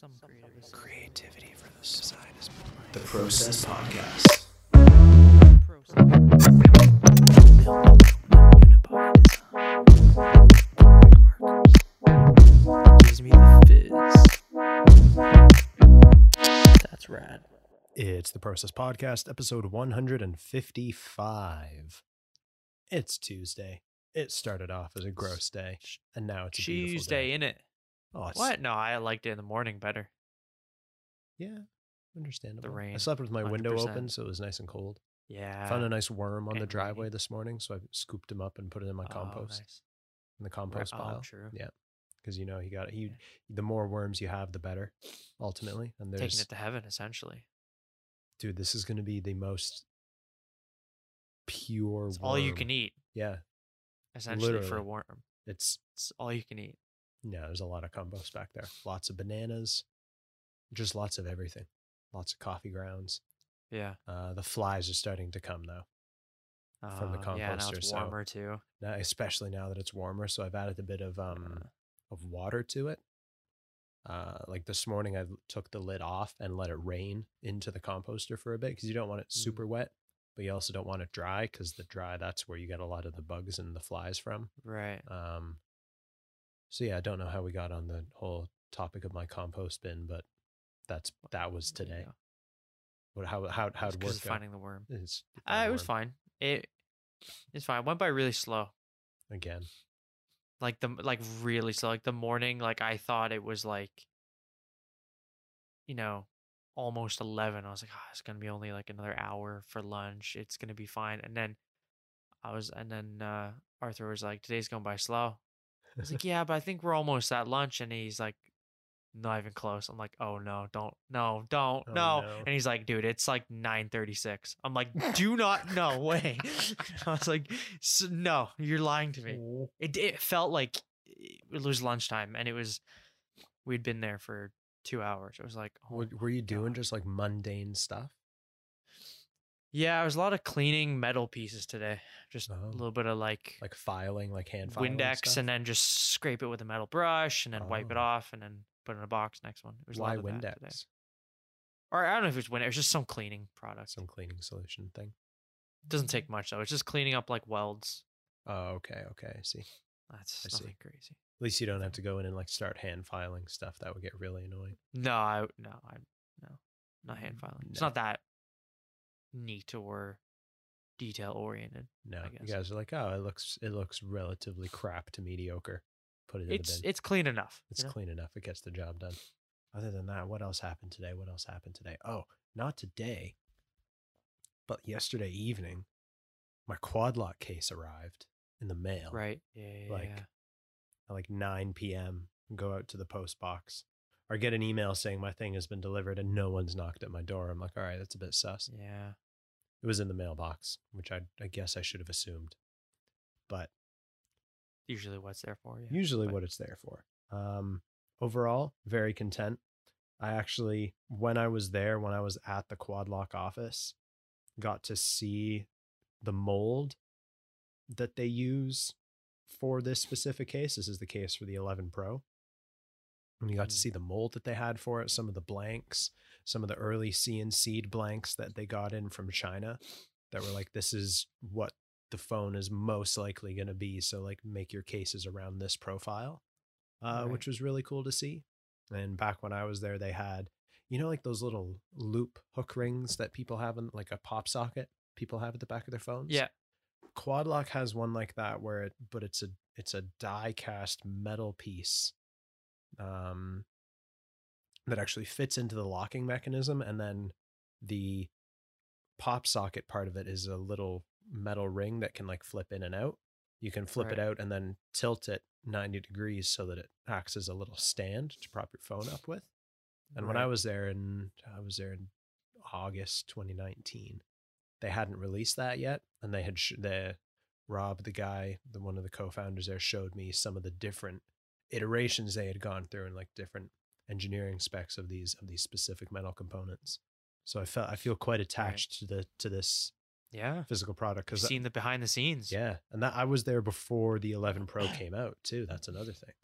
Some creative Creativity for the side is the Process Podcast. Gives me the fizz. That's rad. It's the Process Podcast, episode 155. It's Tuesday. It started off as a gross day, and now it's a beautiful Tuesday, day. in it. Oh, it's- What? No, I liked it in the morning better. Yeah, understandable. I rain, I slept with my window 100%. open, so it was nice and cold. Yeah. Found a nice worm on the driveway rainy. this morning, so I scooped him up and put it in my Oh, compost nice. in the Right- compost oh, pile. true. Yeah, because you know he got he. Yeah. The more worms you have, the better. Ultimately, and there's Taking it to heaven, essentially. dude, this is going to be the most pure. It's all you can eat, Yeah, essentially, for a worm. it's It's all you can eat. Yeah. There's a lot of compost back there. Lots of bananas, just lots of everything. Lots of coffee grounds. Yeah. Uh, the flies are starting to come though. From the Uh, Yeah, now composter, it's so- warmer too. Now, especially now that it's warmer, so I've added a bit of um of water to it. Uh, like this morning, I took the lid off and let it rain into the composter for a bit because you don't want it Mm. super wet, but you also don't want it dry because the dry that's where you get a lot of the bugs and the flies from. Right. Um, so yeah, I don't know how we got on the whole topic of my compost bin, but that's that was today. go. What how how It's it work? finding the worm. It's Uh, it was fine. It it's fine. It went by really slow. again. Like the like really slow. Like the morning, like I thought it was like you know, almost eleven. I was like, oh, it's gonna be only like another hour for lunch. It's gonna be fine. And then I was and then uh Arthur was like, Today's going by slow. I was like, Yeah, but I think we're almost at lunch and he's like not even close. I'm like, oh no, don't, no, don't, Oh, no. no. And he's like, dude, it's like 9:36. I'm like, do not, no way. I was like, "S- no, you're lying to me. It it felt like it was lunchtime, and it was we'd been there for two hours. It was like, oh Were, were you doing God. just like mundane stuff? Yeah, it was a lot of cleaning metal pieces today. Just Oh. a little bit of like, Like filing, like hand filing Windex, stuff? and then just scrape it with a metal brush, and then wipe it Oh. off, and then put it in a box. Next one. It was a lot Why of that today. Windex? Or I don't know if it's Windex. It was just some cleaning product. Some cleaning solution thing. It doesn't mm-hmm. take much though. It's just cleaning up like welds. Oh, okay, okay. I see. That's I see. nothing crazy. At least you don't have to go in and like start hand filing stuff. That would get really annoying. No, I no, I no, not hand mm, filing. It's not that neat or detail oriented. No, I you guys are like, oh, it looks it looks relatively crap to mediocre. Put it in It's it's clean enough. It's you know? clean enough. It gets the job done. Other than that, what else happened today? What else happened today? Oh, not today, but yesterday evening, my quad lock case arrived in the mail. Right. Yeah. Like yeah. at like 9 p.m. Go out to the post box or get an email saying my thing has been delivered and no one's knocked at my door. I'm like, all right, that's a bit sus. Yeah. It was in the mailbox, which I, I guess I should have assumed. But Usually what's there for you. usually but- what it's there for. Um, overall, very content. I actually, when I was there, when I was at the Quad Lock office, got to see the mold that they use for this specific case. This is the case for the 11 Pro. And you got to Mm. see the mold that they had for it, some of the blanks, some of the early CNC'd blanks that they got in from China that were like, this is what the phone is most likely going to be. So, like, make your cases around this profile, uh, Right. which was really cool to see. And back when I was there, they had, you know, like those little loop hook rings that people have in like a pop socket people have at the back of their phones. Yeah. Quadlock has one like that where it, but it's a it's a die cast metal piece, um, that actually fits into the locking mechanism, and then the pop socket part of it is a little metal ring that can like flip in and out. You can flip it out and then tilt it 90 degrees so that it acts as a little stand to prop your phone up with. And when I was there in I was there in August 2019, they hadn't released that yet, and they had sh- the Rob, the guy, the one of the co-founders there, showed me some of the different iterations they had gone through and like different engineering specs of these of these specific metal components. So I felt I feel quite attached to the to this Yeah. physical product because seen the behind the scenes. yeah, and that I was there before the 11 Pro came out too. That's another thing.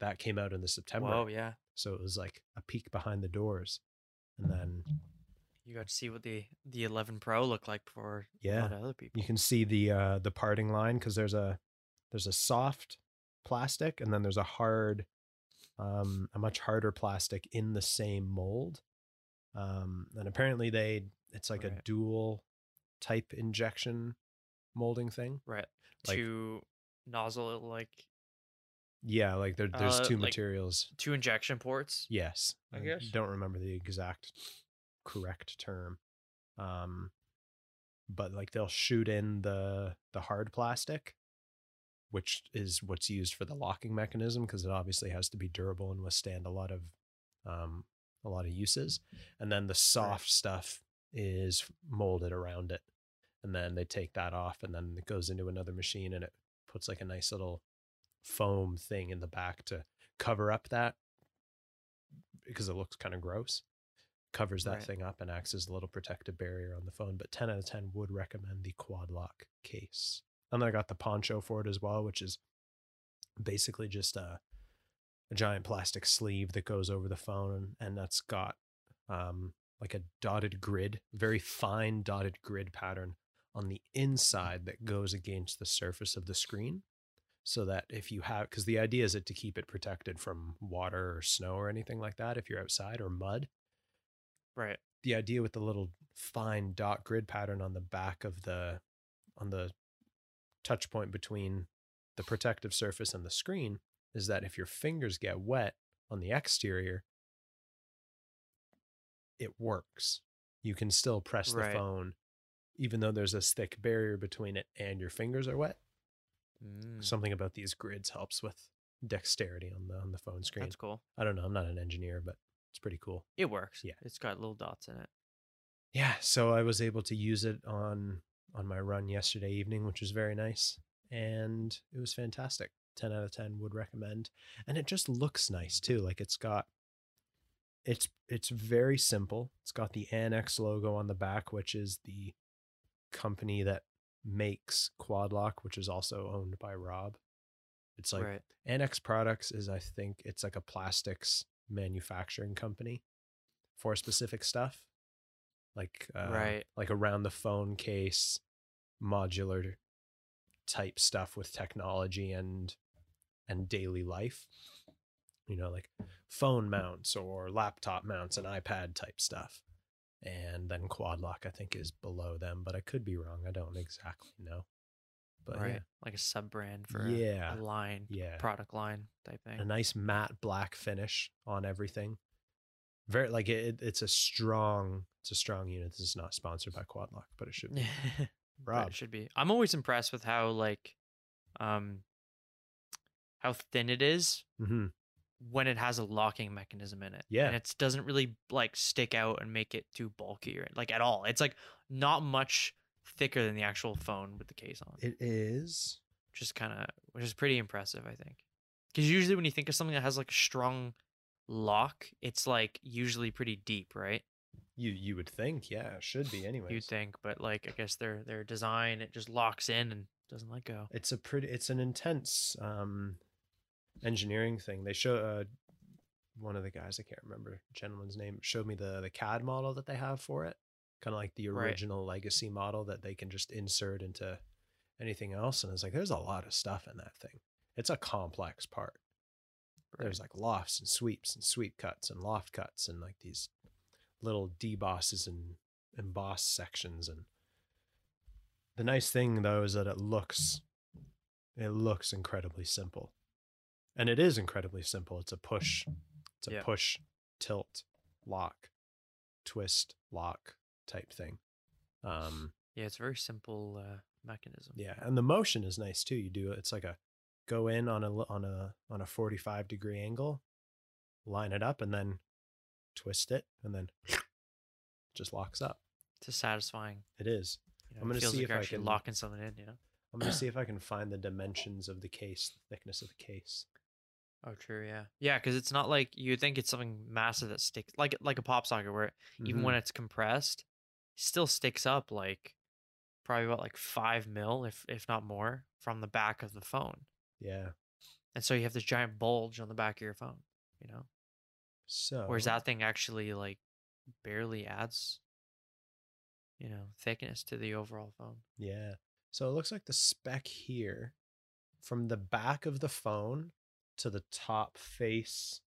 That came out in the September. Oh yeah. So it was like a peek behind the doors. And then You got to see what the the 11 Pro looked like for a Yeah. lot of other people. you can see the uh the parting line because there's a there's a soft plastic and then there's a hard um a much harder plastic in the same mold um and apparently they it's like a dual type injection molding thing Right. Like- two nozzle it like yeah like there, there's Uh, two like- materials two injection ports. yes I guess. don't remember the exact correct term um but like they'll shoot in the the hard plastic which is what's used for the locking mechanism because it obviously has to be durable and withstand a lot of um a lot of uses. And then the soft stuff is molded around it and then they take that off and then it goes into another machine and it puts like a nice little foam thing in the back to cover up that because it looks kind of gross covers that Right. thing up and acts as a little protective barrier on the phone but 10 out of 10 would recommend the quad lock case and then i got the poncho for it as well which is basically just a, a giant plastic sleeve that goes over the phone and that's got um, like a dotted grid very fine dotted grid pattern on the inside that goes against the surface of the screen so that if you have because the idea is it to keep it protected from water or snow or anything like that if you're outside or mud Right. the idea with the little fine dot grid pattern on the back of the on the touch point between the protective surface and the screen is that if your fingers get wet on the exterior it works you can still press Right. the phone even though there's this thick barrier between it and your fingers are wet Mm, something about these grids helps with dexterity on the on the phone screen that's cool. i don't know i'm not an engineer but it's pretty cool It works. Yeah. It's got little dots in it. yeah so i was able to use it on on my run yesterday evening which was very nice and it was fantastic. 10 out of 10 would recommend and it just looks nice too like it's got it's it's very simple. It's got the annex logo on the back which is the company that makes quadlock which is also owned by rob. It's like right. Annex Products is, I think, it's like a plastics manufacturing company for specific stuff, like uh, Right. like around the phone case, modular type stuff with technology and and daily life. You know, like phone mounts or laptop mounts and iPad type stuff. And then Quadlock, I think, is below them, but I could be wrong. I don't exactly know. But right. Like a sub brand for Yeah. a, line, yeah, product line type thing. a nice matte black finish on everything. Very like it, it's a strong, it's a strong unit. This is not sponsored by Quadlock, but it should be. Rob, it should be. I'm always impressed with how like um how thin it is hmm when it has a locking mechanism in it. Yeah. And it doesn't really like stick out and make it too bulky or like at all. It's like not much thicker than the actual phone with the case on. it is. Just kind of which is pretty impressive, I think. Because usually when you think of something that has like a strong lock, it's like usually pretty deep, right? You you would think, yeah, it should be anyway. You'd think, but like I guess their their design it just locks in and doesn't let go. It's a pretty. It's an intense um, engineering thing. They show uh, one of the guys. I can't remember the gentleman's name. Showed me the the CAD model that they have for it. Kind of like the Right. original legacy model that they can just insert into anything else. And I was like, there's a lot of stuff in that thing. It's a complex part. There's like lofts and sweeps and sweep cuts and loft cuts and like these little debosses and emboss sections and the nice thing though is that it looks it looks incredibly simple. And it is incredibly simple. It's a push it's a Yeah. push tilt lock twist lock type thing. Um yeah, it's a very simple uh, mechanism. yeah, and the motion is nice too. You do it's like a go in on a on a on a 45 degree angle, line it up and then twist it and then just locks up. It's a satisfying. It is. You know, I'm gonna feels see like if you're I can- locking something in. You know. I'm going to see if I can find the dimensions of the case, the thickness of the case. Oh, true. Yeah. Yeah, because it's not like you think it's something massive that sticks like like a pop socket where even Mhm. when it's compressed, still sticks up like probably about like five mil, if if not more, from the back of the phone. yeah. And so you have this giant bulge on the back of your phone, you know? So Whereas that thing actually like barely adds, you know, thickness to the overall phone. Yeah. So it looks like the spec here from the back of the phone to the top face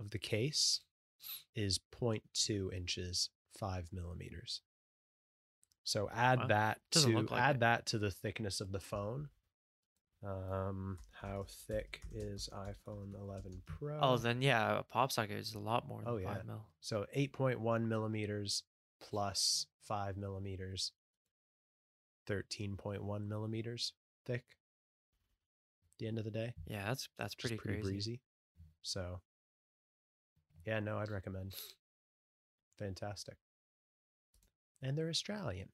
of the case is 0.2 inches, five millimeters. So add Wow. that Doesn't to look like add it. that to the thickness of the phone. Um, how thick is iPhone 11 Pro? Oh, then yeah, a pop socket is a lot more than Oh, yeah. five mil. So 8.1 millimeters plus 5 millimeters, 13.1 millimeters thick. At the end of the day, Yeah, that's that's is pretty, crazy. breezy. So, yeah, no, I'd recommend. Fantastic. And they're Australian.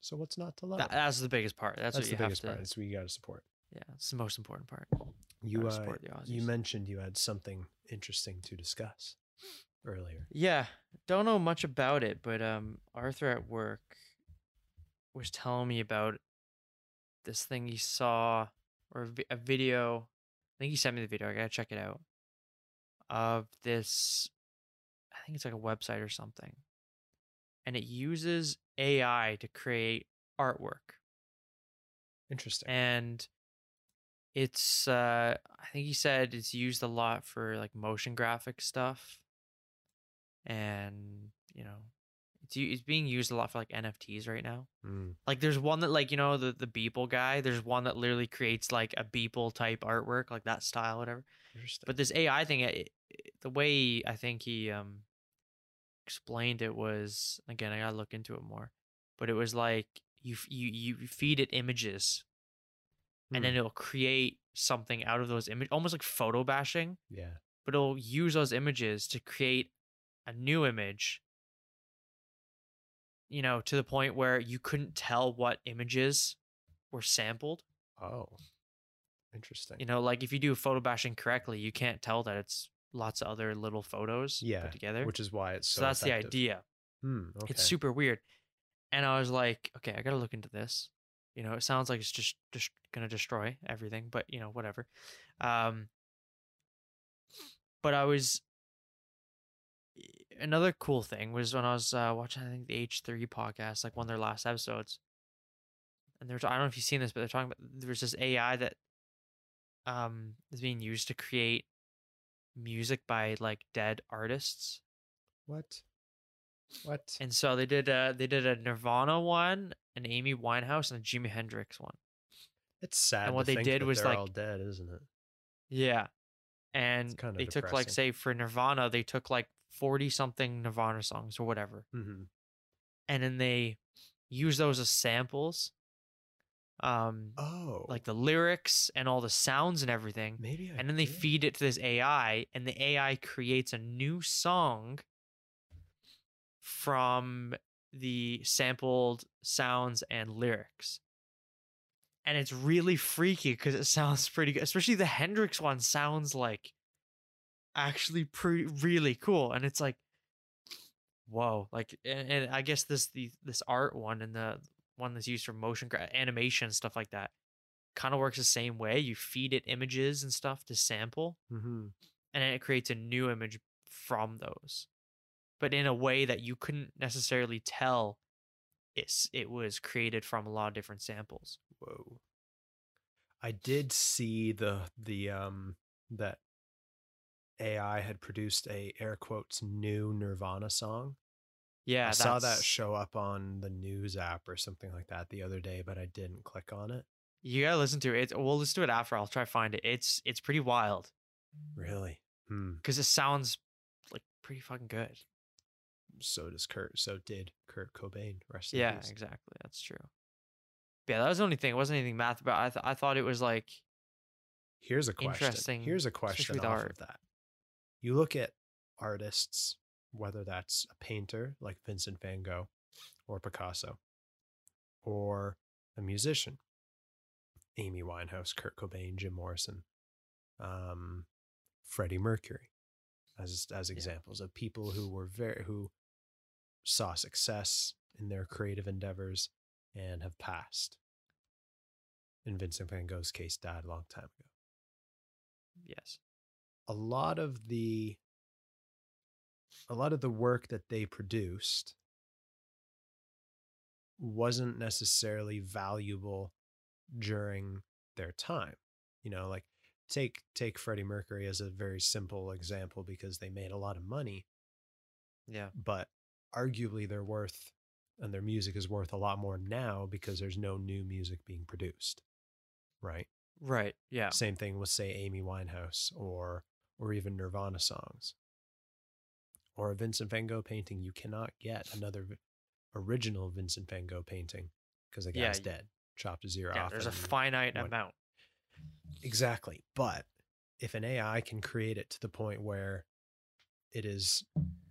So what's not to love? That, that's the biggest part. That's, That's what you the biggest have to. part. That's what you got to support. Yeah, it's the most important part. You uh, support the you mentioned you had something interesting to discuss earlier. Yeah, don't know much about it, but um, Arthur at work was telling me about this thing he saw or a video. I think he sent me the video. I gotta check it out. Of this, I think it's like a website or something, and it uses AI to create artwork. Interesting. and it's uh i think he said it's used a lot for like motion graphic stuff and you know it's, it's being used a lot for like nfts right now Mm, like there's one that like you know the the beeple guy there's one that literally creates like a beeple type artwork like that style whatever interesting. but this ai thing it, it- the way i think he um explained it was again i gotta look into it more but it was like you you you feed it images and then Hmm, it'll create something out of those images, almost like photo bashing, yeah. but it'll use those images to create a new image. You know, to the point where you couldn't tell what images were sampled. Oh, interesting. You know, like if you do photo bashing correctly, you can't tell that it's lots of other little photos yeah, put together. which is why it's so. so that's the idea. Hmm, okay. It's super weird. And I was like, okay, I got to look into this. You know, it sounds like it's just just going to destroy everything, but you know, whatever. Um but I was another cool thing was when I was uh, watching I think the H3 podcast, like one of their last episodes. And there's I don't know if you've seen this, but they're talking about there's this AI that um is being used to create music by like dead artists. What? What? And so they did a they did a Nirvana one, an Amy Winehouse, and a Jimi Hendrix one. It's sad. And what they did was, like- all dead, isn't it? Yeah. And kinda they took like say for Nirvana, they took like 40 something Nirvana songs or whatever. Mm-hmm. And then they use those as samples. Um Oh, like the lyrics and all the sounds and everything. maybe. I And then they did. feed it to this AI and the AI creates a new song from the sampled sounds and lyrics. And it's really freaky because it sounds pretty good. Especially the Hendrix one sounds like actually pretty really cool. And it's like, whoa! Like, and, and I guess this the this art one and the one that's used for motion gra- animation and stuff like that kind of works the same way. You feed it images and stuff to sample, Mm-hmm. and then it creates a new image from those, but in a way that you couldn't necessarily tell it's it was created from a lot of different samples. Whoa. I did see the the um that AI had produced a air quotes new Nirvana song. Yeah, I saw that show up on the news app or something like that the other day, but I didn't click on it. You gotta listen to it. We'll listen to it after. I'll try to find it. It's it's pretty wild Really? Hmm. because it sounds like pretty fucking good. So does Kurt. So did Kurt Cobain. Rest Yeah, exactly. That's true. Yeah, that was the only thing. It wasn't anything math about. I th- I thought it was like Here's a question. Interesting, Here's a question off art. of that. You look at artists, whether that's a painter like Vincent van Gogh or Picasso, or a musician, Amy Winehouse, Kurt Cobain, Jim Morrison, um, Freddie Mercury, as as examples of people who were very who saw success in their creative endeavors and have passed. In Vincent van Gogh's case, died a long time ago yes. a lot of the a lot of the work that they produced wasn't necessarily valuable during their time. You know, like take take Freddie Mercury as a very simple example because they made a lot of money, Yeah. but arguably they're worth and their music is worth a lot more now because there's no new music being produced. Right? Right. Yeah. Same thing with say Amy Winehouse or or even Nirvana songs. Or a Vincent Van Gogh painting, you cannot get another original Vincent Van Gogh painting because the Yeah, guy's y- dead, chopped his ear Yeah. off. There's a finite amount. Exactly. But if an AI can create it to the point where it is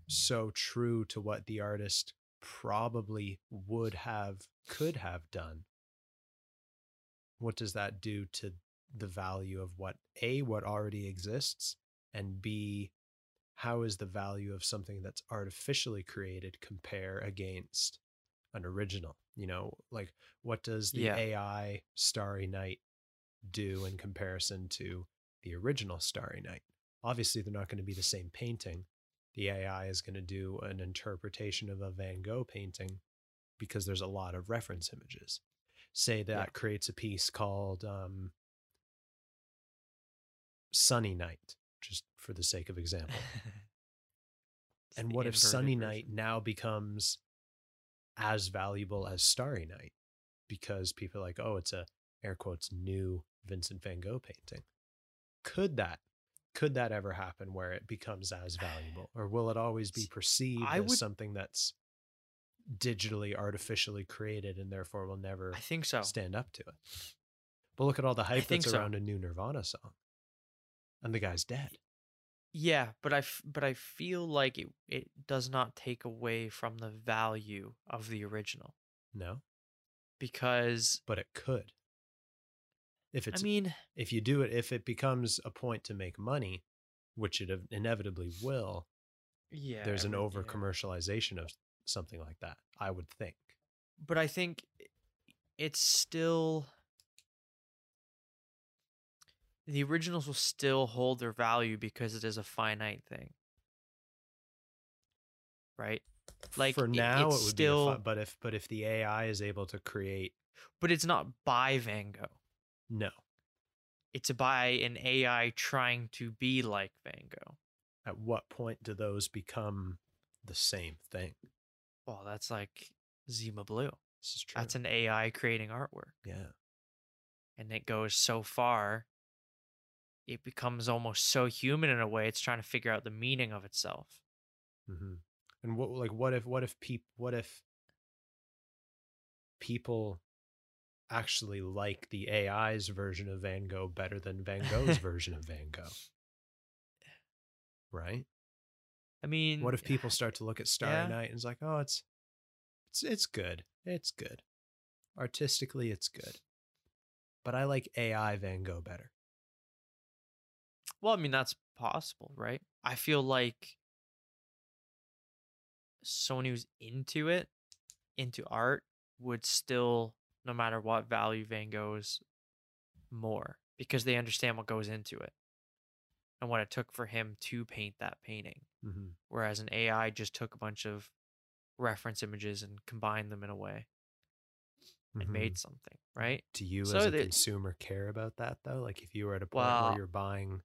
so true to what the artist probably would have, could have done, what does that do to the value of what A, what already exists, and B, how is the value of something that's artificially created compare against an original? You know, like what does the Yeah. AI Starry Night do in comparison to the original Starry Night? Obviously, they're not going to be the same painting. The AI is going to do an interpretation of a Van Gogh painting because there's a lot of reference images. Say that Yeah. creates a piece called um, Sunny Night, just for the sake of example. And what if Sunny version. Night now becomes as valuable as Starry Night because people are like, oh, it's a air quotes new Vincent Van Gogh painting. Could that could that ever happen where it becomes as valuable, or will it always be perceived I as would- something that's digitally artificially created and therefore will never I think so. stand up to it? But look at all the hype that's so. around a new Nirvana song, and the guy's dead. Yeah, but I f- but I feel like it it does not take away from the value of the original No, because but it could. If it's I mean, if you do it, if it becomes a point to make money, which it inevitably will, yeah, there's an over yeah. commercialization of something like that. I would think. But I think it's still the originals will still hold their value because it is a finite thing. Right? Like, for now, it, it's would still- be fun, but if but if the AI is able to create, But it's not by Van Gogh. no, It's by an AI trying to be like Van Gogh. at what point do those become the same thing? Well, that's like Zima Blue. This is true. That's an AI creating artwork. yeah, and it goes so far it becomes almost so human in a way it's trying to figure out the meaning of itself hmm and what like what if what if peop what if people actually like the AI's version of Van Gogh better than Van Gogh's version of Van Gogh? Right? i mean What if people start to look at Starry Yeah. Night and it's like, oh, it's it's it's good. It's good. Artistically, it's good. But I like AI Van Gogh better. Well i mean that's possible right i feel like someone who's into it into art would still no matter what value van gogh's more because they understand what goes into it and what it took for him to paint that painting Mm-hmm. whereas an AI just took a bunch of reference images and combined them in a way and made something, right? Do you So as a the- consumer care about that though? Like if you were at a point Well, where you're buying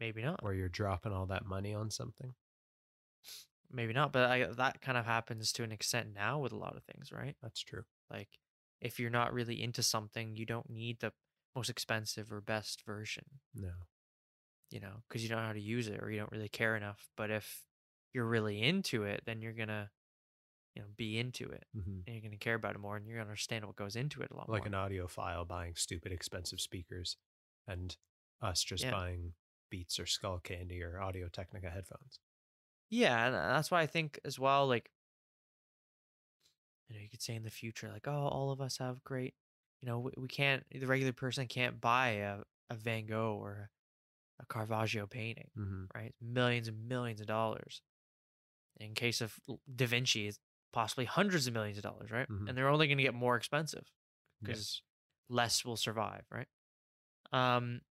Maybe not. where you're dropping all that money on something? Maybe not, but I, that kind of happens to an extent now with a lot of things, right? That's true. Like if you're not really into something, you don't need the most expensive or best version, No. you know, because you don't know how to use it or you don't really care enough. But if you're really into it, then you're gonna, you know, be into it hmm and you're gonna care about it more and you're gonna understand what goes into it a lot Like more. an audiophile buying stupid expensive speakers and us just Yeah. buying Beats or Skullcandy or Audio Technica headphones. Yeah, and uh, that's why I think as well, like, you know, you could say in the future, like, oh, all of us have great, you know, we, we can't, the regular person can't buy a, a Van Gogh or a, Caravaggio painting, Mm-hmm. right? Millions and millions of dollars. In case of Da Vinci, it's possibly hundreds of millions of dollars, right? Mhm. And they're only going to get more expensive because Yes. less will survive, right? Um,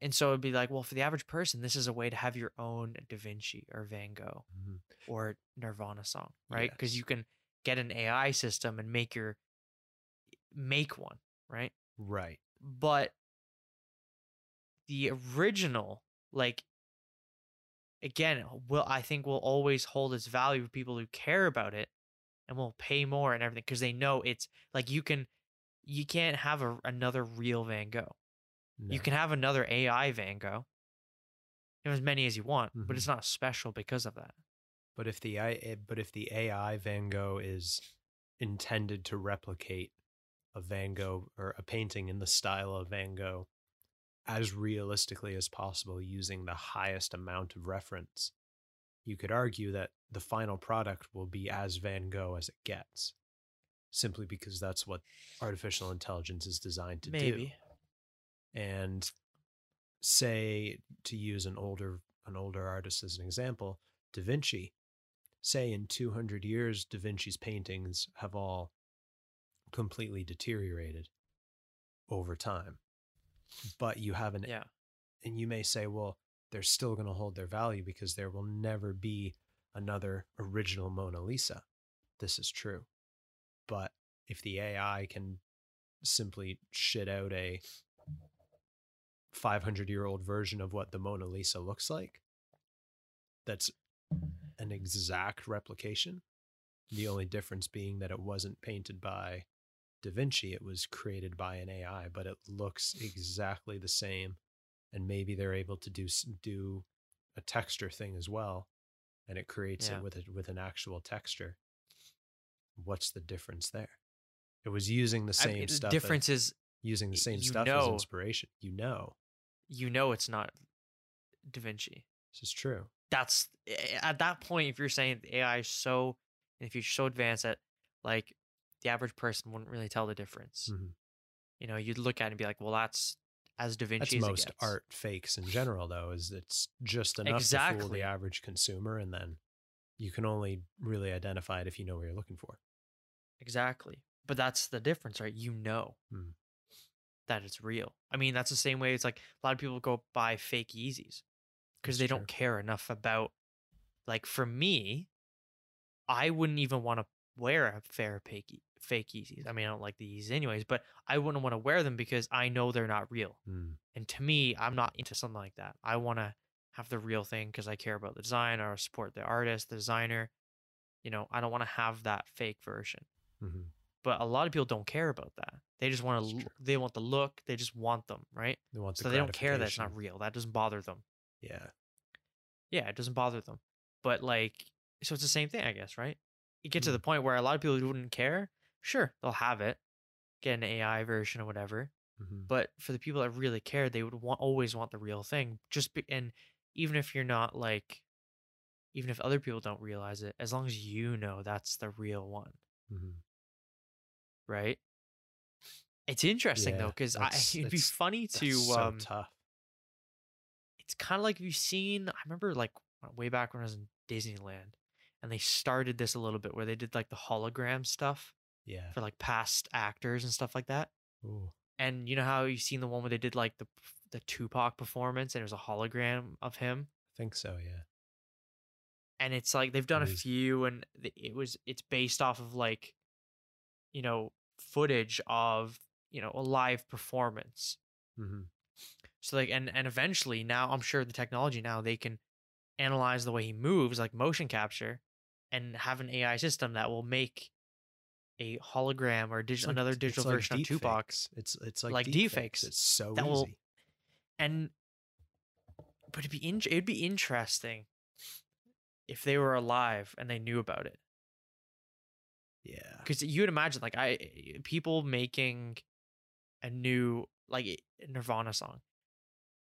And so it'd be like, well, for the average person, this is a way to have your own Da Vinci or Van Gogh Mhm. or Nirvana song, right? Because Yes. you can get an AI system and make your make one, right? Right. But the original, like again, will I think will always hold its value for people who care about it and will pay more and everything because they know it's like you can you can't have a, another real Van Gogh. You can have another AI Van Gogh. You know, as many as you want, but Mhm. it's not special because of that. But if the I, eh, but if the AI Van Gogh is intended to replicate a Van Gogh or a painting in the style of Van Gogh as realistically as possible using the highest amount of reference, you could argue that the final product will be as Van Gogh as it gets. Simply because that's what artificial intelligence is designed to do Maybe. And say to use an older an older artist as an example da vinci. Say in 200 years da vinci's paintings have all completely deteriorated over time. But you have an Yeah. and you may say well they're still going to hold their value because there will never be another original mona lisa. This is true. But if the ai can simply shit out a 500 year old version of what the Mona Lisa looks like. That's an exact replication. The only difference being that it wasn't painted by Da Vinci, it was created by an AI, but it looks exactly the same. And maybe they're able to do do a texture thing as well, and it creates Yeah. it with a, with an actual texture. What's the difference there? It was using the I same mean, the stuff. difference is using the same stuff as inspiration. You know, you know it's not Da Vinci. this is true. That's eh, at that point if you're saying the AI is so if you're so advanced that like the average person wouldn't really tell the difference. Mhm. You know, you'd look at it and be like, well, that's as Da Vinci That's most art fakes in general, though, is it's just enough to fool the average consumer, and then you can only really identify it if you know what you're looking for. Exactly. But that's the difference, right? You know Hmm. That it's real. I mean, that's the same way it's like a lot of people go buy fake Yeezys because they true. don't care enough about like for me, I wouldn't even want to wear a fair fake fake Yeezys. I mean, I don't like the Yeezys anyways, but I wouldn't want to wear them because I know they're not real. Hmm. And to me, I'm not into something like that. I want to have the real thing because I care about the design or support the artist, the designer. You know, I don't want to have that fake version. Mhm. But a lot of people don't care about that. They just want to. They want the look. They just want them, right? They want the So they don't care that it's not real. That doesn't bother them. Yeah, Yeah, it doesn't bother them. But like, so it's the same thing, I guess, right? You get to Mm. the point where a lot of people wouldn't care. Sure, they'll have it, get an AI version or whatever. Mhm. But for the people that really care, they would want always want the real thing. Just be, and even if you're not like, even if other people don't realize it, as long as you know that's the real one, Mhm. Right? It's interesting though, because it'd be funny to. so um, tough. it's kind of like you've seen. I remember like way back when I was in Disneyland, and they started this a little bit where they did like the hologram stuff Yeah. for like past actors and stuff like that. Ooh. And you know how you've seen the one where they did like the the Tupac performance and it was a hologram of him. I think so. Yeah. and it's like they've done a few and it was it's based off of like you know footage of you know a live performance hmm so like and and eventually now i'm sure the technology now they can analyze the way he moves like motion capture and have an ai system that will make a hologram or dig- another digital version of tupac It's it's like, Like deepfakes. deepfakes. It's so That easy. will- and but it'd be in- it'd be interesting if they were alive and they knew about it yeah. because you would imagine like I eh, people making a new like eh, Nirvana song.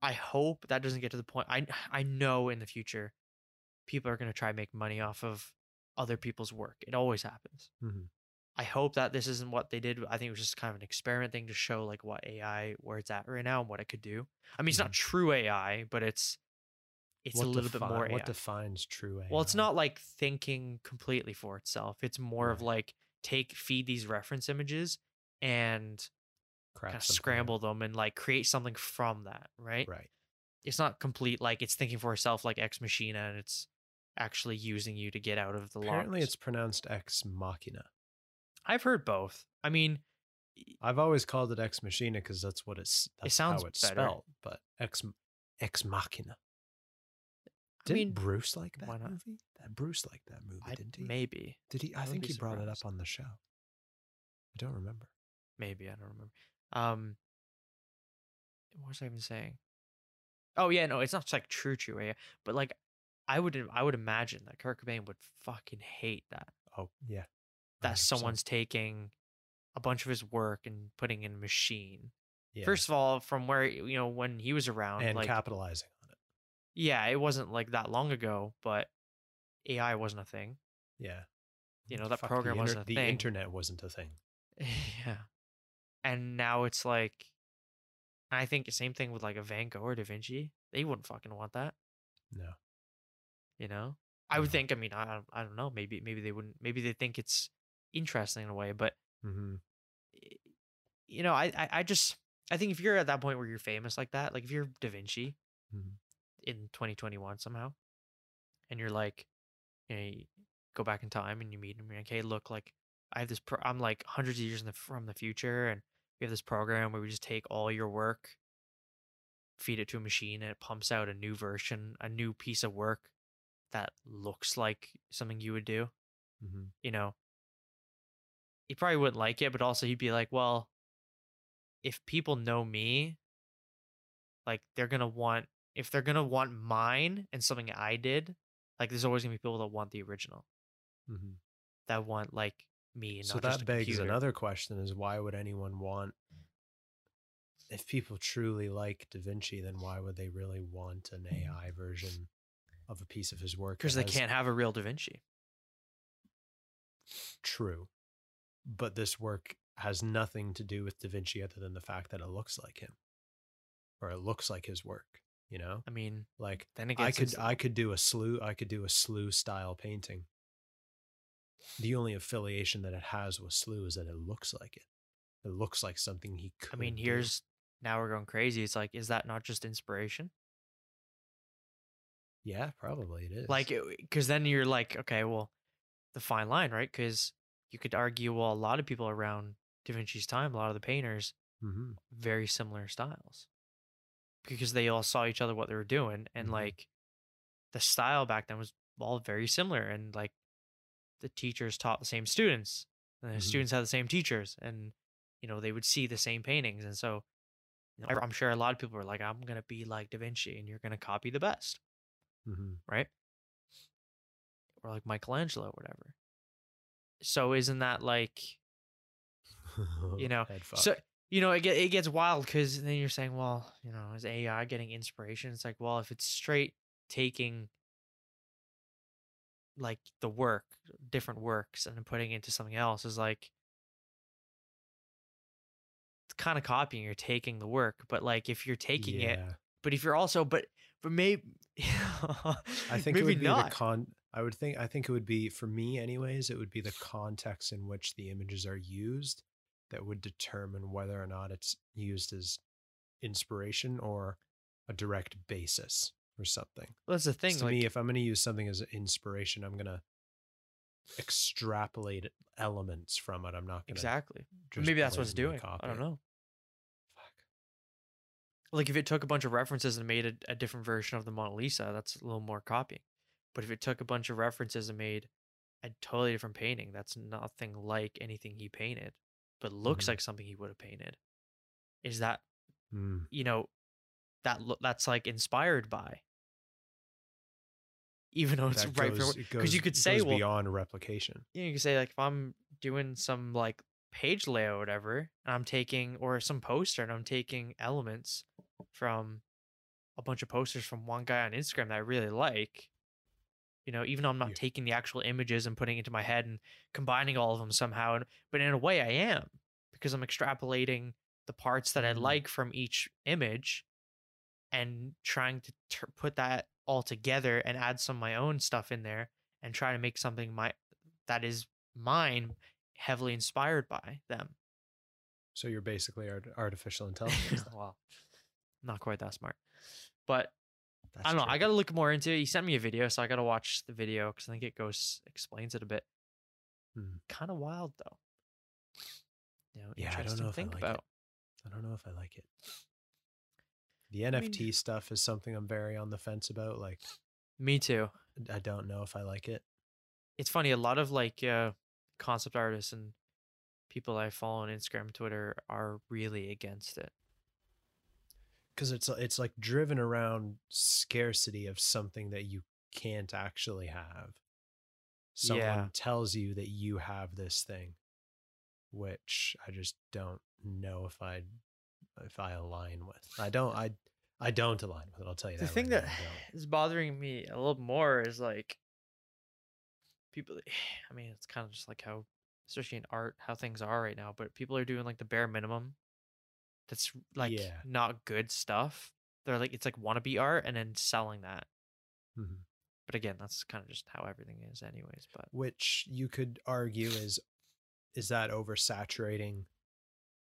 I hope that doesn't get to the point. I I know in the future, people are gonna try to make money off of other people's work. It always happens. Mhm. I hope that this isn't what they did. I think it was just kind of an experiment thing to show like what AI where it's at right now and what it could do. I mean, it's not mm-hmm. true AI, but it's it's What a little defi- bit more AI. What defines true AI? Well, it's not like thinking completely for itself. It's more of like take feed these reference images and kind of scramble them and like create something from that, right? Right. it's not complete like it's thinking for itself like Ex Machina and it's actually using you to get out of the Apparently, locks. it's pronounced ex machina. I've heard both. I mean, I've always called it ex machina because that's what it's. That's sounds how it's better. spelled. But ex ex machina. I Didn't mean, Bruce like that movie? That Bruce liked that movie, I, didn't he? maybe, Did he? I, I think he brought it up on the show. I don't remember. maybe I don't remember. Um, what was I even saying? Oh yeah, no, it's not like true, true, yeah. But like, I would, I would imagine that Kurt Cobain would fucking hate that. Oh yeah, That 100%. someone's taking a bunch of his work and putting in a machine. yeah. First of all, from where you know when he was around, and like capitalizing. Yeah, it wasn't like that long ago, but AI wasn't a thing. Yeah, You know, that Fuck, program the wasn't a The thing. The internet wasn't a thing. yeah. And now it's like, I think the same thing with like a Van Gogh or Da Vinci. They wouldn't fucking want that, No. you know. I would No. think. I mean, I don't, I don't know. Maybe maybe they wouldn't. Maybe they think it's interesting in a way, but hmm you know, I, I I just I think if you're at that point where you're famous like that, like if you're Da Vinci Mhm. In 2021 somehow, and you're like, you know, you go back in time and you meet him, you're like, hey, look, like I have this, pro- I'm like hundreds of years in the, from the future, and we have this program where we just take all your work, feed it to a machine, and it pumps out a new version, a new piece of work that looks like something you would do hmm you know, he probably wouldn't like it, but also he'd be like, well, if people know me, like they're gonna want if they're gonna want mine and something I did, like there's always gonna be people that want the original, hmm that want like me. And So not just that begs computer. another question: Is why would anyone want? If people truly like Da Vinci, then why would they really want an AI version of a piece of his work? because they can't have a real Da Vinci. True, but this work has nothing to do with Da Vinci other than the fact that it looks like him, or it looks like his work. You know, I mean, like then it I could I could do a slew I could do a slew style painting. The only affiliation that it has with slew is that it looks like it. It looks like something he could. I mean, do. here's now we're going crazy. It's like, is that not just inspiration? yeah, probably it is. Like, because then you're like, okay, well, the fine line, right? Because you could argue, well, a lot of people around Da Vinci's time, a lot of the painters, hmm very similar styles because they all saw each other what they were doing, and Mhm. like the style back then was all very similar, and like the teachers taught the same students, and the Mhm. students had the same teachers, and you know they would see the same paintings, and so you know, I'm sure a lot of people were like, I'm gonna be like Da Vinci, and you're gonna copy the best hmm right? Or like Michelangelo, or whatever. So isn't that like You know, so you know it get, it gets wild because then you're saying, well, you know, is AI getting inspiration? It's like, well, if it's straight taking like the work, different works, and then putting it into something else is like it's kind of copying. You're taking the work, but like if you're taking it, but if you're also, but but maybe I think maybe it would be not. the con. I would think. I think it would be for me, anyways. It would be the context in which the images are used that would determine whether or not it's used as inspiration or a direct basis or something. Well, That's the thing. to Like, me, if I'm going to use something as inspiration, I'm going to extrapolate elements from it. I'm not going to. exactly. Maybe that's what it's doing. I don't know. Fuck. Like if it took a bunch of references and made a, a different version of the Mona Lisa, that's a little more copying. But if it took a bunch of references and made a totally different painting, that's nothing like anything he painted, but looks Mhm. like something he would have painted. Is that Mm. you know that lo- that's like inspired by? Even though it's That right because you could say goes well beyond replication. you, know, you could say like if I'm doing some like page layout or whatever, and I'm taking or some poster and I'm taking elements from a bunch of posters from one guy on Instagram that I really like. You know, even though I'm not Yeah. taking the actual images and putting it into my head and combining all of them somehow, and but in a way I am because I'm extrapolating the parts that I Mm. like from each image and trying to ter- put that all together and add some of my own stuff in there and try to make something my that is mine heavily inspired by them So you're basically art- artificial intelligence. well not quite that smart. But That's I don't know. I got to look more into it. He sent me a video, so I got to watch the video because I think it goes explains it a bit. Hmm. Kind of wild though. You know, Yeah, I don't know if I think like it. I don't know if I like it. The I mean- NFT stuff is something I'm very on the fence about. Like, Me too. I don't know if I like it. It's funny. A lot of like uh, concept artists and people I follow on Instagram, and Twitter are really against it. Because it's uh, it's like driven around scarcity of something that you can't actually have. Someone Yeah. tells you that you have this thing, which I just don't know if I if I align with. I don't I I don't align with it. I'll tell you the that. thing right that is bothering me a little more is like people i mean it's kind of just like how especially in art how things are right now but people are doing like the bare minimum that's like Yeah. not good stuff they're like it's like wannabe art and then selling that Mhm. but again that's kind of just how everything is anyways but which you could argue is is that oversaturating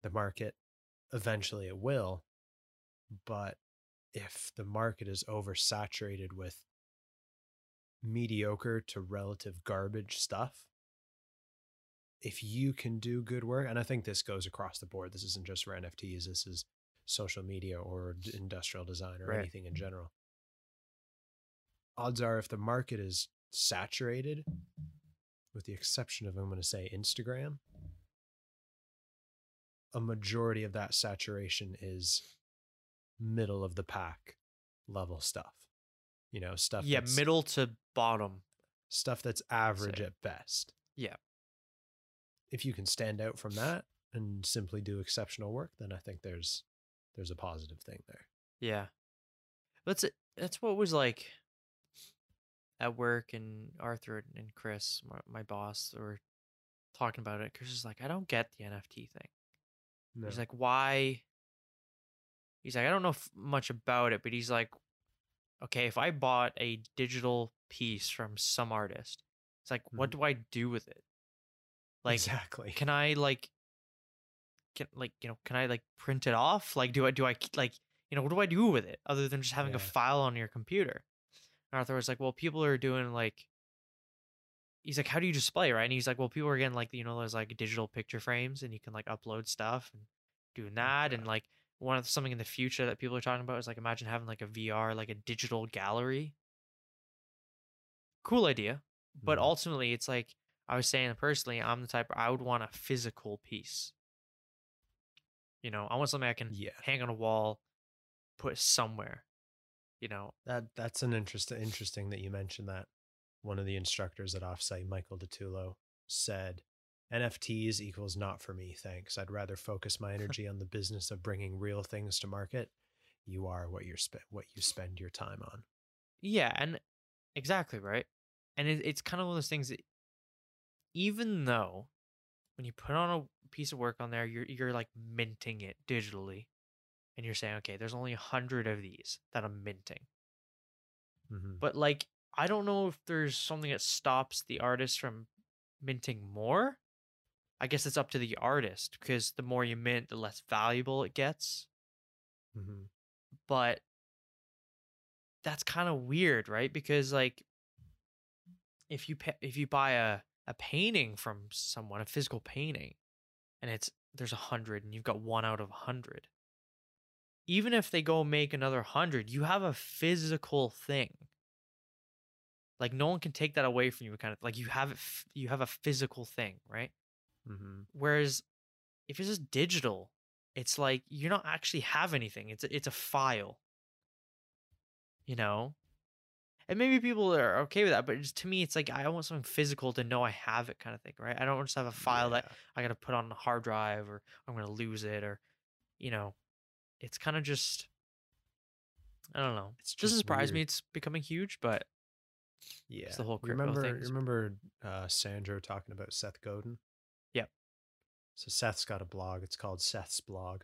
the market eventually it will but if the market is oversaturated with mediocre to relative garbage stuff if you can do good work and i think this goes across the board this isn't just for nfts this is social media or industrial design or Right. anything in general odds are if the market is saturated with the exception of i'm going to say instagram a majority of that saturation is middle of the pack level stuff you know stuff yeah middle to bottom stuff that's average at best Yeah. If you can stand out from that and simply do exceptional work then i think there's there's a positive thing there yeah that's it that's what was like at work and arthur and chris my, my boss were talking about it chris is like i don't get the nft thing no. He's like, why? He's like, I don't know f- much about it, but he's like, okay, if I bought a digital piece from some artist, it's like, what mm-hmm. do I do with it? Like, exactly can I like, can like, you know, can I like print it off? Like, do I do I like, you know, what do I do with it other than just having a file on your computer? And Arthur was like, well, people are doing like. He's like, how do you display, right? And he's like, well, people are getting like, you know, those like digital picture frames, and you can like upload stuff and doing that, and like one of something in the future that people are talking about is like imagine having like a VR, like a digital gallery. Cool idea, but Mhm. ultimately, it's like I was saying personally, I'm the type I would want a physical piece. You know, I want something I can yeah hang on a wall, put somewhere. You know, that that's an interesting interesting that you mentioned that one of the instructors at offsite michael DiTullo, said nfts equals not for me thanks i'd rather focus my energy on the business of bringing real things to market you are what you're spe- what you spend your time on Yeah, and exactly right. And it, it's kind of one of those things that even though when you put on a piece of work on there, you're you're like minting it digitally, and you're saying, okay, there's only a hundred of these that I'm minting. Mhm. But like, I don't know if there's something that stops the artist from minting more. I guess it's up to the artist because the more you mint, the less valuable it gets. Mhm. but that's kind of weird, right? Because like if you pa- if you buy a a painting from someone, a physical painting, and it's there's a hundred and you've got one out of a hundred, even if they go make another hundred, you have a physical thing. Like no one can take that away from you. Kind of like you have it. You have a physical thing, right? Mm-hmm. Whereas if it's just digital, it's like you don't actually have anything. It's a, it's a file. You know? And maybe people are okay with that, but just, to me it's like I want something physical to know I have it kind of thing, right? I don't just have a file that Yeah. I got to put on a hard drive or I'm going to lose it or you know, it's kind of just I don't know. It's It doesn't just surprise me it's becoming huge, but Yeah. the whole crypto remember thing remember uh Sandro talking about Seth Godin? Yep. So Seth's got a blog. It's called Seth's blog.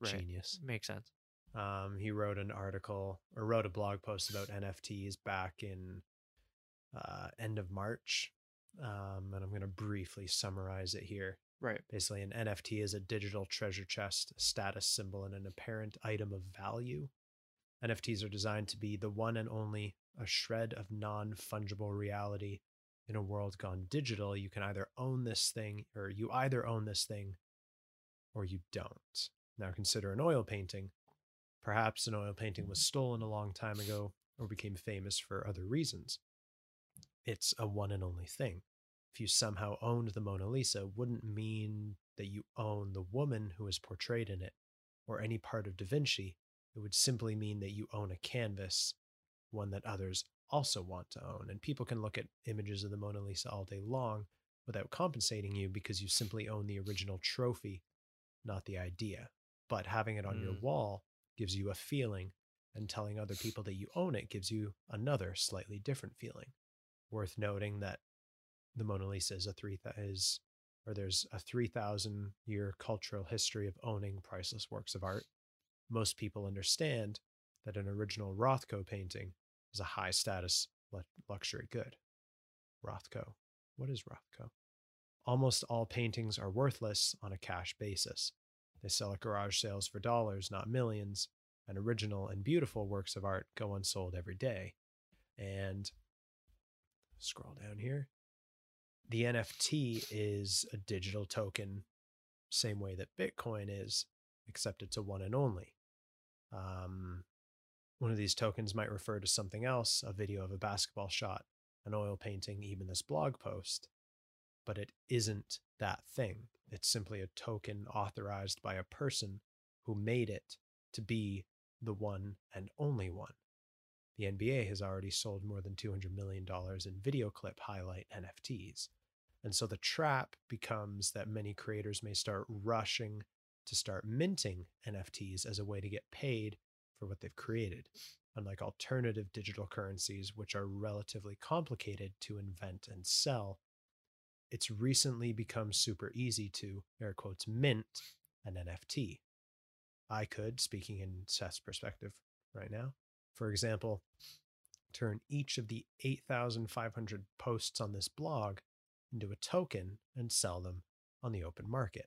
right. Genius. Makes sense. Um, he wrote an article or wrote a blog post about NFTs back in uh, end of March. Um, and I'm going to briefly summarize it here. Right. Basically, an NFT is a digital treasure chest, status symbol, and an apparent item of value. NFTs are designed to be the one and only a shred of non fungible reality. In a world gone digital, you can either own this thing, or you either own this thing or you don't. Now, consider an oil painting. Perhaps an oil painting was stolen a long time ago or became famous for other reasons. It's a one and only thing. If you somehow owned the Mona Lisa, wouldn't mean that you own the woman who is portrayed in it or any part of Da Vinci. It would simply mean that you own a canvas, one that others also want to own. And people can look at images of the Mona Lisa all day long without compensating you because you simply own the original trophy, not the idea. But having it on your Mm. wall gives you a feeling, and telling other people that you own it gives you another slightly different feeling. Worth noting that the Mona Lisa is a three th- is or there's a 3000 year cultural history of owning priceless works of art. Most people understand that an original Rothko painting is a high status luxury good. Rothko. What is Rothko? Almost all paintings are worthless on a cash basis. They sell at garage sales for dollars, not millions, and original and beautiful works of art go unsold every day. And scroll down here. The NFT is a digital token, same way that Bitcoin is, except it's a one and only. Um, one of these tokens might refer to something else a video of a basketball shot, an oil painting, even this blog post. But it isn't that thing. It's simply a token authorized by a person who made it to be the one and only one. The NBA has already sold more than $200 million in video clip highlight NFTs. And so the trap becomes that many creators may start rushing to start minting NFTs as a way to get paid for what they've created, unlike alternative digital currencies, which are relatively complicated to invent and sell. It's recently become super easy to, air quotes, mint an NFT. I could, speaking in Seth's perspective right now, for example, turn each of the 8,500 posts on this blog into a token and sell them on the open market.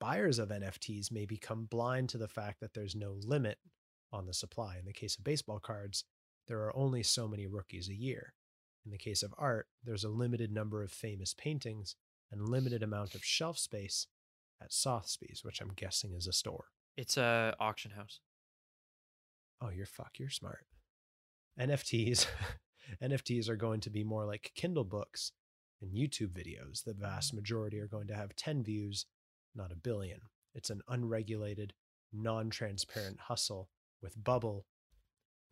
Buyers of NFTs may become blind to the fact that there's no limit on the supply. In the case of baseball cards, there are only so many rookies a year. In the case of art, there's a limited number of famous paintings and limited amount of shelf space at Sotheby's, which I'm guessing is a store. It's a auction house. Oh, you're fuck, you're smart. NFTs NFTs are going to be more like Kindle books and YouTube videos. The vast majority are going to have 10 views, not a billion. It's an unregulated, non-transparent hustle with bubble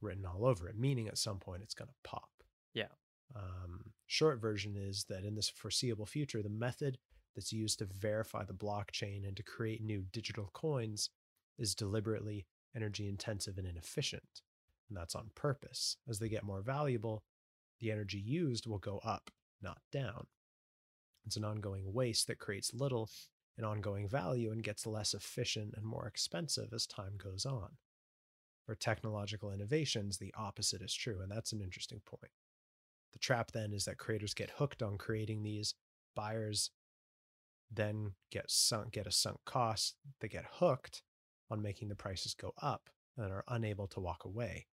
written all over it, meaning at some point it's going to pop. Yeah. Um, short version is that in this foreseeable future, the method that's used to verify the blockchain and to create new digital coins is deliberately energy intensive and inefficient. And that's on purpose. As they get more valuable, the energy used will go up, not down. It's an ongoing waste that creates little in ongoing value and gets less efficient and more expensive as time goes on. For technological innovations, the opposite is true, and that's an interesting point. The trap then is that creators get hooked on creating these, buyers then get sunk get a sunk cost, they get hooked on making the prices go up and are unable to walk away.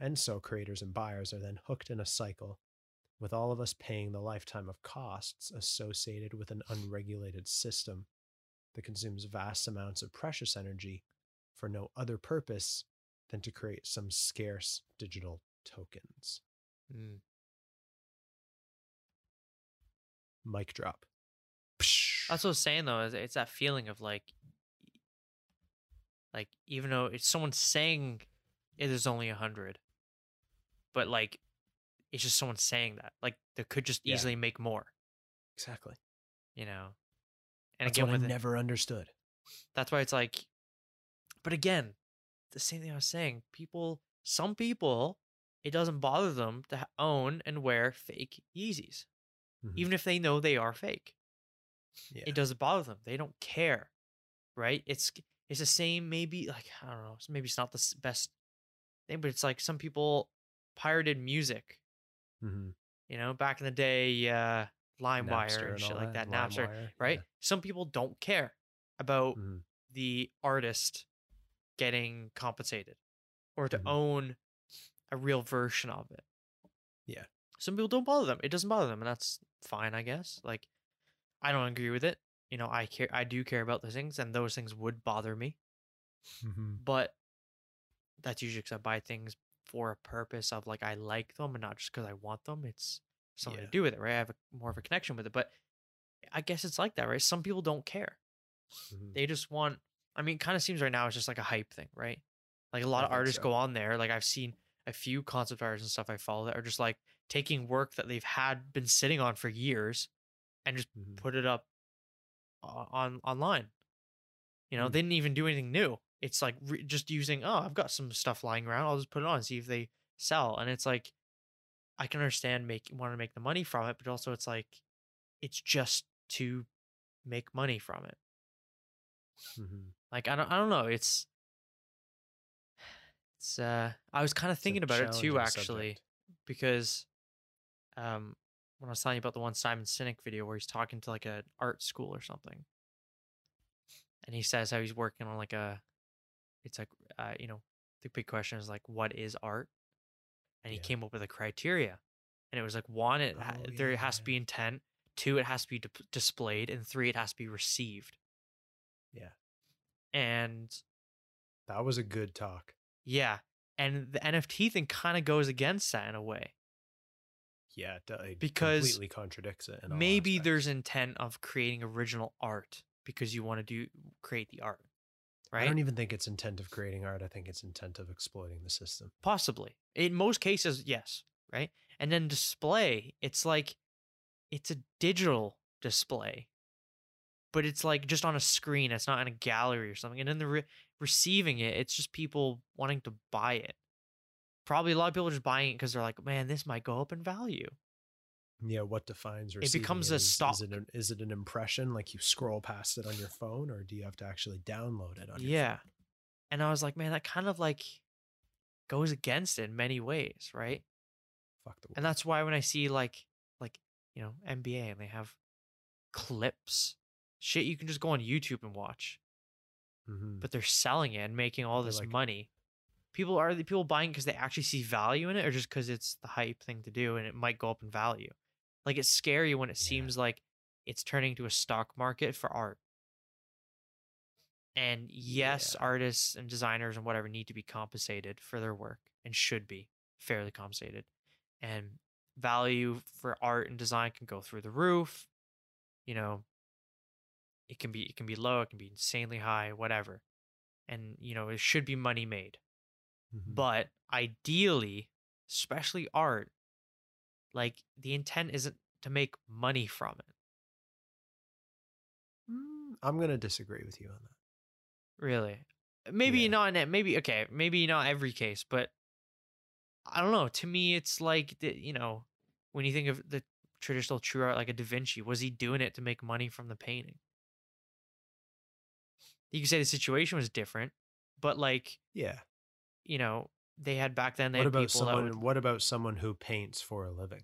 And so creators and buyers are then hooked in a cycle with all of us paying the lifetime of costs associated with an unregulated system that consumes vast amounts of precious energy for no other purpose than to create some scarce digital tokens. Mm. Mic drop. That's what I was saying though. Is it's that feeling of like, like even though it's someone saying it is only a hundred, but like, it's just someone saying that. Like they could just Yeah. easily make more. Exactly. You know. And That's again, what I with it, never understood. that's why it's like, but again, the same thing I was saying. People, some people, it doesn't bother them to own and wear fake Yeezys, Mhm. even if they know they are fake. Yeah. it doesn't bother them. They don't care, right? It's it's the same. Maybe like I don't know. Maybe it's not the best thing, but it's like some people pirated music. Mhm. You know, back in the day, uh, LimeWire Napster and shit like that, Napster, LimeWire, right? Some people don't care about Yeah. Mhm. the artist getting compensated or to Mhm. own a real version of it. Yeah. Some people don't bother them. It doesn't bother them, and that's fine, I guess. Like, I don't agree with it. You know, I care. I do care about those things, and those things would bother me. Mhm. But that's usually because I buy things for a purpose of like I like them, and not just because I want them. It's something Yeah. to do with it, right? I have a, more of a connection with it. But I guess it's like that, right? Some people don't care. Mhm. They just want. I mean, kind of seems right now it's just like a hype thing, right? Like a lot I of artists so. go on there. Like I've seen a few concept artists and stuff I follow that are just like taking work that they've had been sitting on for years and just Mhm. put it up on online. You know, Hmm. they didn't even do anything new. It's like re- just using, oh, I've got some stuff lying around. I'll just put it on and see if they sell. And it's like, I can understand make want to make the money from it, but also it's like, it's just to make money from it. Mhm. Like I don't, I don't know. It's, it's. uh I was kind of thinking about it too, actually, subject. because, um, when I was telling you about the one Simon Sinek video where he's talking to like an art school or something, and he says how he's working on like a, it's like, uh, you know, the big question is like, what is art? And he Yeah. came up with a criteria, and it was like one, it ha- Oh, there yeah, has to be intent. Two, it has to be dip- displayed, and three, it has to be received. Yeah. And That was a good talk. Yeah. And the NFT thing kind of goes against that in a way. Yeah, it, Because completely contradicts it. Maybe there's intent of creating original art because you want to do create the art. Right? I don't even think it's intent of creating art. I think it's intent of exploiting the system. Possibly. In most cases, yes. Right? And then display, it's like it's a digital display. But it's like just on a screen. It's not in a gallery or something. And then the re- receiving it, it's just people wanting to buy it. Probably a lot of people are just buying it because they're like, man, this might go up in value. Yeah, what defines It becomes a Is- stock. Is it, an, is it an impression, like you scroll past it on your phone, or do you have to actually download it on your Yeah. phone? And I was like, man, that kind of like goes against it in many ways, right? Fuck the World. And that's why when I see like like, you know, NBA and they have clips, shit you can just go on YouTube and watch, hmm but they're selling it and making all They're this like- money. People are the people buying because they actually see value in it or just because it's the hype thing to do and it might go up in value. Like it's scary when it Yeah. seems like it's turning to a stock market for art. And yes, Yeah. artists and designers and whatever need to be compensated for their work and should be fairly compensated. And value for art and design can go through the roof. You know, it can be it can be low, it can be insanely high, whatever. And you know, it should be money made. Mhm. But ideally, especially art, like the intent isn't to make money from it. Mm, I'm gonna disagree with you on that. Really. Maybe Yeah. not in it. Maybe okay. Maybe not every case, but I don't know. To me, it's like the, you know, when you think of the traditional true art, like a Da Vinci, was he doing it to make money from the painting? You could say the situation was different, but like Yeah. You know, they had back then. They What had about people that someone? would, What about someone who paints for a living?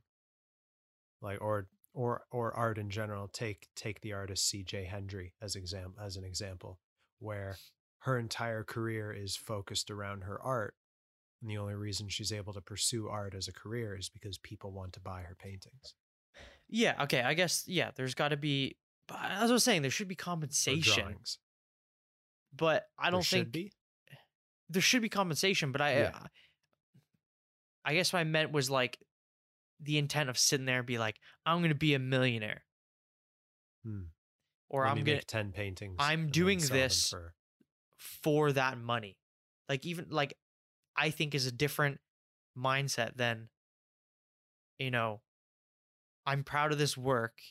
Like or or or art in general. Take take the artist C.J. Hendry as exam as an example, where her entire career is focused around her art, and the only reason she's able to pursue art as a career is because people want to buy her paintings. yeah. Okay, I guess yeah. There's got to be. As I was saying, there should be compensation, drawings. but I don't should think be. There should be compensation, but I, Yeah. uh, I guess what I meant was like the intent of sitting there and be like, I'm gonna be a millionaire, Hmm. or I'm gonna make ten paintings. I'm doing this for- for that money. Like even like I think is a different mindset than you know, I'm proud of this work.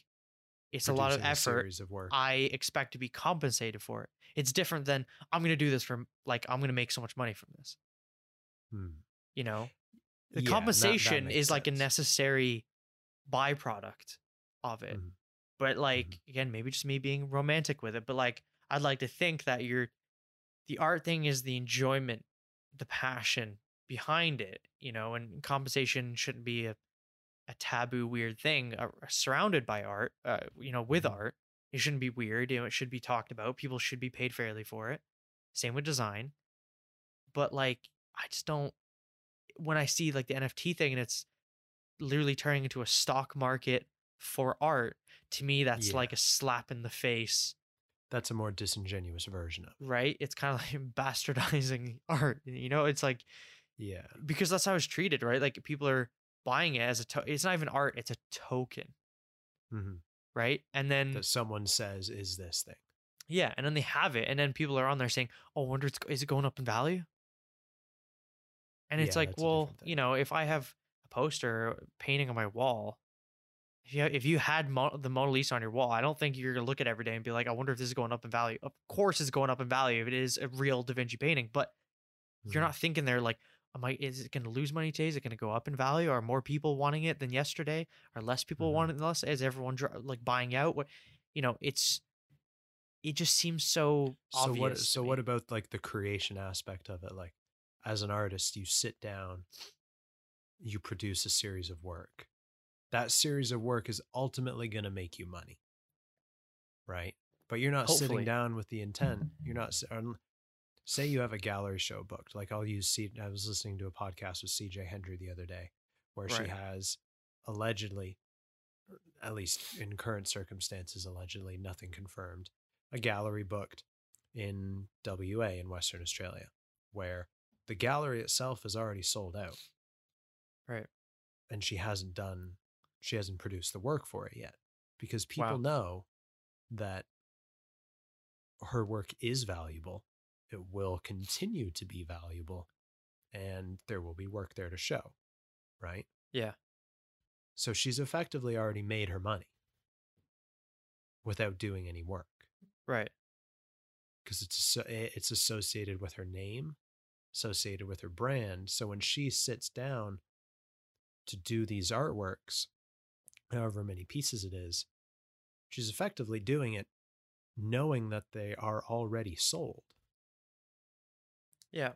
It's a lot of effort. of work. I expect to be compensated for it. It's different than I'm going to do this for like I'm going to make so much money from this. Hmm. You know, the Yeah, and that- that compensation is like a necessary byproduct of it. Mhm. But like again, maybe just me being romantic with it. But like I'd like to think that you're the art thing is the enjoyment, the passion behind it, you know, and compensation shouldn't be a a taboo weird thing uh, surrounded by art uh, you know with Mhm. art it shouldn't be weird you know it should be talked about people should be paid fairly for it. Same with design. But like i just don't when i see like the nft thing and it's literally turning into a stock market for art to me that's Yeah. like a slap in the face. That's a more disingenuous version of it. right? It's kind of like bastardizing art you know? It's like Yeah. because that's how it's treated right? Like people are buying it as a to- it's not even art it's a token. Hmm right and then That someone says is this thing. Yeah, and then they have it, and then people are on there saying, "Oh, wonder it's is it going up in value?" And it's Yeah, like, well, you know, if I have a poster painting on my wall, if you if you had Mo- the Mona Lisa on your wall, I don't think you're gonna look at it every day and be like, "I wonder if this is going up in value." Of course, it's going up in value if it is a real Da Vinci painting, but you're Mhm. not thinking there like, "Am I? Is it going to lose money today? Is it going to go up in value? Are more people wanting it than yesterday? Are less people Mhm. wanting it less? Is everyone like buying out? What, you know, it's it just seems so So obvious. what? So me. what about like the creation aspect of it? Like, as an artist, you sit down, you produce a series of work. That series of work is ultimately going to make you money, right? But you're not Hopefully. sitting down with the intent. You're not. Say you have a gallery show booked. Like I'll use. C, I was listening to a podcast with C.J. Hendry the other day, where she has allegedly, uh, at least in current circumstances, allegedly nothing confirmed, a gallery booked in WA in Western Australia, where the gallery itself is already sold out. Right. And she hasn't done, she hasn't produced the work for it yet because people Wow. know that her work is valuable. It will continue to be valuable and there will be work there to show. Right. Yeah. So she's effectively already made her money without doing any work right? because it's eh, it's associated with her name, associated with her brand. So when she sits down to do these artworks, however many pieces it is, she's effectively doing it knowing that they are already sold, Yeah.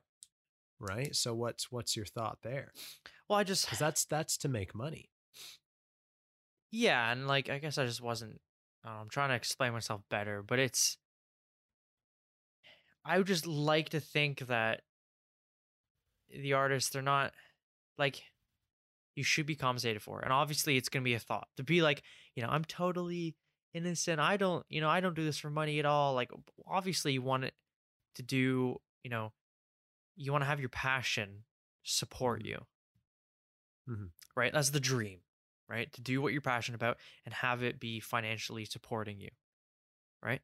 right? So what's what's your thought there? Well, I just Because that's that's to make money. yeah, and like I guess I just wasn't. I am trying to explain myself better, but it's. I would just like to think that the artists they're not like you should be compensated for, and obviously it's gonna be a thought to be like you know I'm totally innocent. I don't you know I don't do this for money at all. Like obviously you want it to do you know you want to have your passion support Mhm. you, Mhm. right? That's the dream, right? To do what you're passionate about and have it be financially supporting you, right?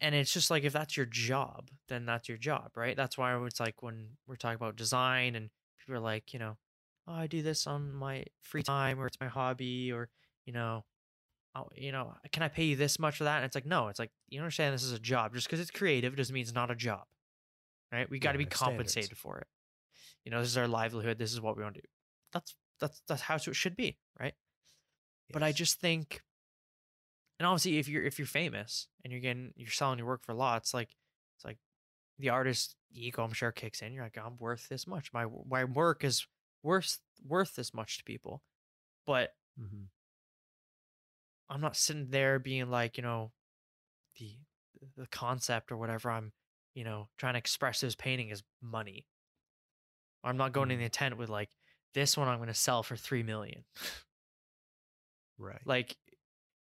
And it's just like if that's your job, then that's your job, right? That's why it's like when we're talking about design and people are like, you know, oh, I do this on my free time or it's my hobby or, you know, oh, you know, can I pay you this much for that? And it's like, no, it's like you understand this is a job. Just because it's creative doesn't mean it's not a job, right? We got Yeah, to be there's standards. compensated for it. You know, this is our livelihood. This is what we want to do. That's that's that's how it should be, right? But I just think, and obviously, if you're if you're famous and you're getting you're selling your work for lots, like it's like the artist ego, I'm sure kicks in. You're like, I'm worth this much. My my work is worth worth this much to people, but Mhm. I'm not sitting there being like, you know, the the concept or whatever I'm, you know, trying to express this painting is money. I'm not going in Mhm. the intent with like this one I'm going to sell for three million. right. like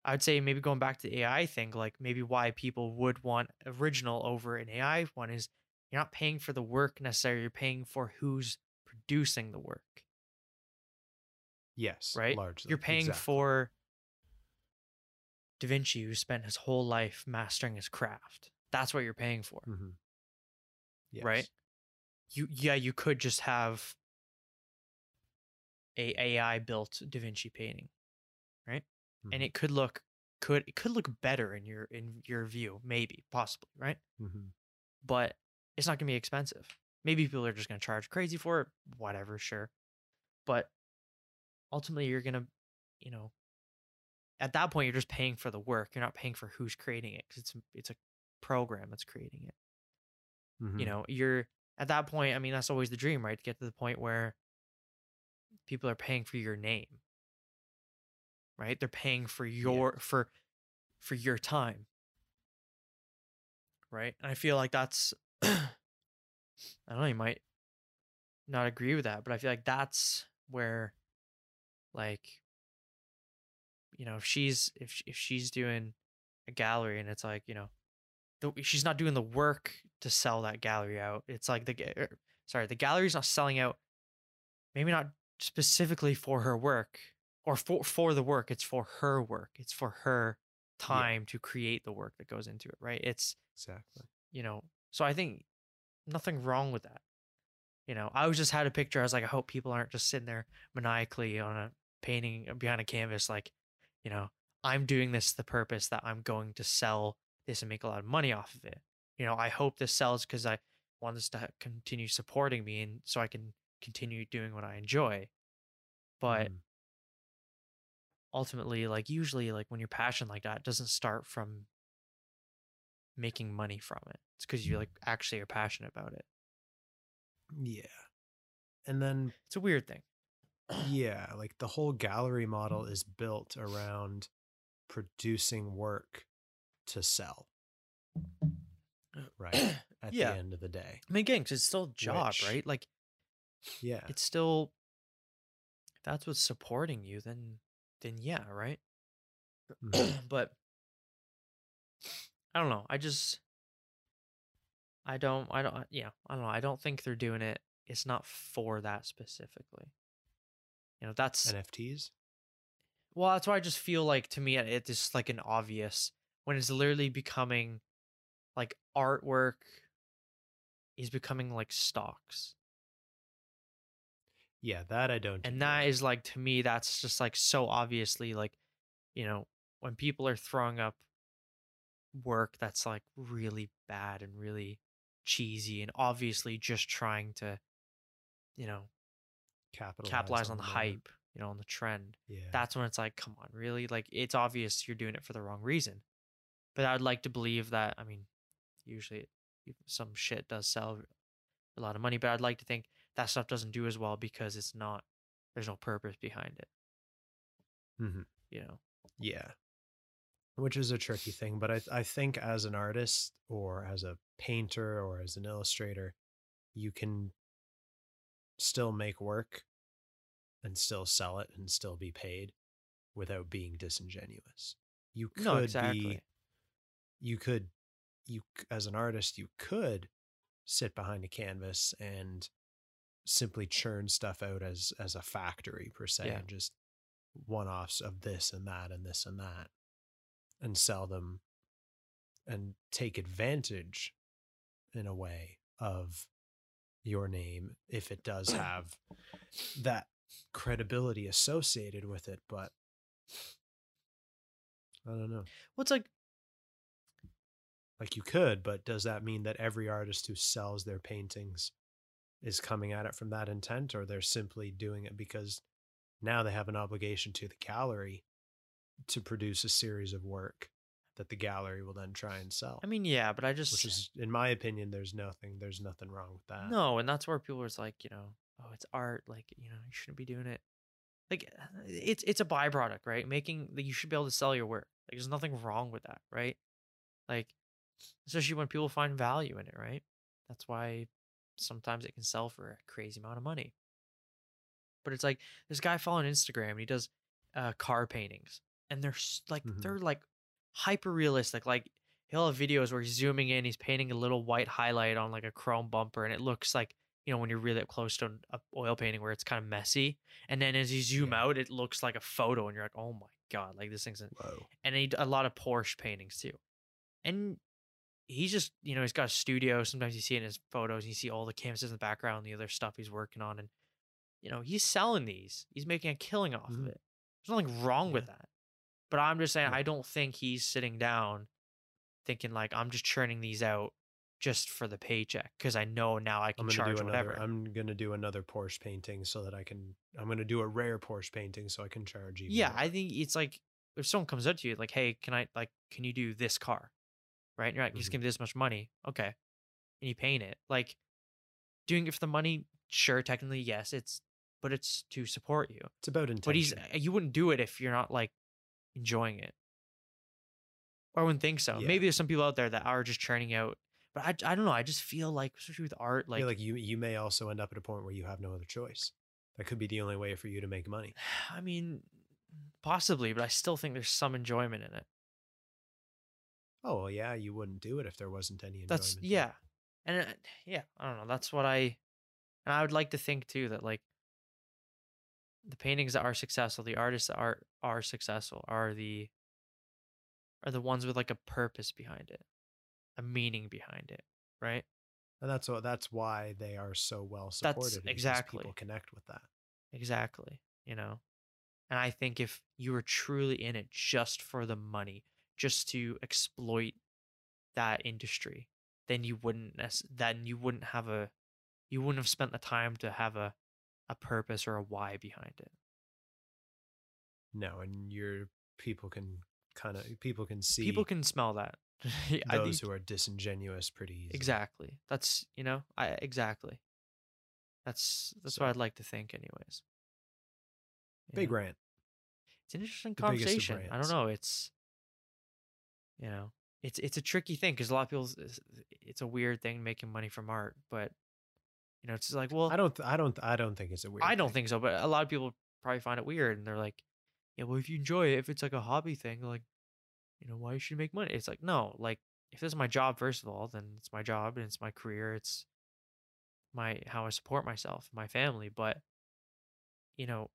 I'd say maybe going back to the AI thing, like maybe why people would want original over an AI one is you're not paying for the work necessarily, you're paying for who's producing the work, yes. right? Largely. You're paying Exactly. for Da Vinci who spent his whole life mastering his craft. That's what you're paying for. Mhm. Yes. right? You yeah, you could just have a AI built Da Vinci painting, Right. and Mhm. it could look could it could look better in your in your view, maybe, possibly, right? Mhm. But it's not gonna be expensive. Maybe people are just gonna charge crazy for it, whatever, sure. But ultimately you're gonna, you know, at that point you're just paying for the work. You're not paying for who's creating it because it's it's a program that's creating it. Mhm. you know you're at that point i mean that's always the dream right to get to the point where people are paying for your name. Right? They're paying for your for for your time. Right? And I feel like that's I don't know, you might not agree with that, but I feel like that's where like you know, if she's if if she's doing a gallery and it's like, you know, the, she's not doing the work to sell that gallery out. It's like the er, sorry, the gallery's not selling out maybe not specifically for her work or for for the work, it's for her work. It's for her time to create the work that goes into it, right? It's Exactly. you know so i think nothing wrong with that you know i was just had a picture i was like i hope people aren't just sitting there maniacally on a painting behind a canvas like you know i'm doing this the purpose that i'm going to sell this and make a lot of money off of it. You know i hope this sells because i want this to continue supporting me and so i can continue doing what i enjoy. But Mm. ultimately like usually like when you're passionate like that it doesn't start from making money from it. It's because you like actually are passionate about it. Yeah. And then it's a weird thing. Yeah, like the whole gallery model is built around producing work to sell. Right. At Yeah. the end of the day. i mean again it's still a job Which- right like Yeah. it's still if that's what's supporting you then then yeah right Mhm. but i don't know i just i don't i don't yeah i don't know i don't think they're doing it it's not for that specifically you know that's NFTs? Well, that's why I just feel like to me it is just like an obvious when it's literally becoming like artwork is becoming like stocks. Yeah, that I don't. And agree that with. is like to me that's just like so obviously like you know when people are throwing up work that's like really bad and really cheesy and obviously just trying to you know capitalize, capitalize on the that. hype, you know, on the trend. Yeah. that's when it's like, come on, really? Like, it's obvious you're doing it for the wrong reason. But I'd like to believe that, I mean, usually it, some shit does sell a lot of money, but I'd like to think that stuff doesn't do as well because it's not, there's no purpose behind it, Mhm. you know? Yeah. Which is a tricky thing, but I I think as an artist or as a painter or as an illustrator, you can still make work and still sell it and still be paid without being disingenuous. You could No, exactly. be you could you as an artist you could sit behind a canvas and simply churn stuff out as as a factory per se Yeah. and just one-offs of this and that and this and that and sell them and take advantage in a way of your name if it does have that credibility associated with it but i don't know Well, it's like, like you could but does that mean that every artist who sells their paintings is coming at it from that intent or they're simply doing it because now they have an obligation to the gallery to produce a series of work that the gallery will then try and sell I mean, yeah, but I just, which is in my opinion there's nothing there's nothing wrong with that no, and that's where people are like, you know, oh, it's art. Like, you know, you shouldn't be doing it. Like, uh, it's it's a byproduct, right? Making that you should be able to sell your work. Like, there's nothing wrong with that, right? Like, especially when people find value in it, right? That's why sometimes it can sell for a crazy amount of money. But it's like this guy following Instagram and he does uh, car paintings, and they're like Mhm. they're like hyper realistic. Like he'll have videos where he's zooming in, he's painting a little white highlight on like a chrome bumper, and it looks like you know when you're really up close to an oil painting where it's kind of messy, and then as you zoom Yeah. out, it looks like a photo, and you're like, oh my god, like this thing's. whoa And he a lot of Porsche paintings too, and he's just you know he's got a studio. Sometimes you see it in his photos, you see all the canvases in the background, the other stuff he's working on, and you know he's selling these. He's making a killing off Mhm. of it. There's nothing wrong with that. But I'm just saying, No. I don't think he's sitting down thinking like I'm just churning these out just for the paycheck because I know now I can charge do another whatever. i'm gonna do another porsche painting so that i can i'm gonna do a rare porsche painting so i can charge you. yeah, more. I think it's like if someone comes up to you like, "Hey, can I like can you do this car?" Right? You're like, "Just Mhm. give me this much money." Okay. And you paint it. Like doing it for the money, sure, technically yes, it's but it's to support you. It's about intention. But he's you wouldn't do it if you're not like enjoying it. I wouldn't think so. Yeah. Maybe there's some people out there that are just churning out. But I, I don't know. I just feel like, especially with art, like, like, like you you may also end up at a point where you have no other choice. That could be the only way for you to make money. I mean, possibly, but I still think there's some enjoyment in it. Oh well, yeah, you wouldn't do it if there wasn't any enjoyment. That's yeah, and uh, yeah, I don't know. That's what I, and I would like to think too that like the paintings that are successful, the artists that are are successful, are the are the ones with like a purpose behind it, a meaning behind it, right? And that's what that's why they are so well supported. because exactly. people connect with that. Exactly. You know, and I think if you were truly in it just for the money, just to exploit that industry, then you wouldn't. Then you wouldn't have a. You wouldn't have spent the time to have a, a purpose or a why behind it. No, and your people can kind of people can see People can smell that. Those think who are disingenuous pretty easily. exactly. That's you know. I exactly. That's that's So- what I'd like to think, anyways. You Big know? rant. it's an interesting the conversation. I don't know. It's you know, it's it's a tricky thing because a lot of people, it's a weird thing making money from art, but you know, it's like, well, I don't. I don't. I don't think it's a weird. I don't thing. think so, but a lot of people probably find it weird, and they're like, yeah, well, if you enjoy it, if it's like a hobby thing, like, you know, why you should make money? It's like, no, like if this is my job, first of all, then it's my job and it's my career, it's my how I support myself, my family, but you know,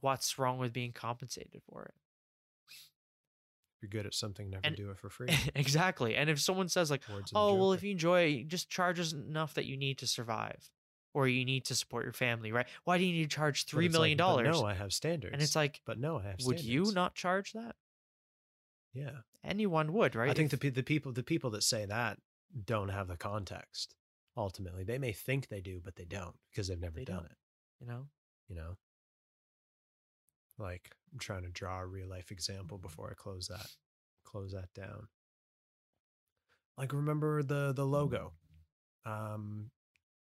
what's wrong with being compensated for it? You're good at something, never And- do it for free. exactly. And if someone says like, Words "Oh, well, if you enjoy it, just charge us enough that you need to survive, or you need to support your family, right? Why do you need to charge three million like, dollars?" No, I have standards. and it's like, but no, I have. would you not charge that? Yeah, Anyone would, right? I think If- the the people the people that say that don't have the context. Ultimately, they may think they do, but they don't because they've never They done it. you know, You know, like I'm trying to draw a real life example before I close that close that down. Like remember the the logo, um,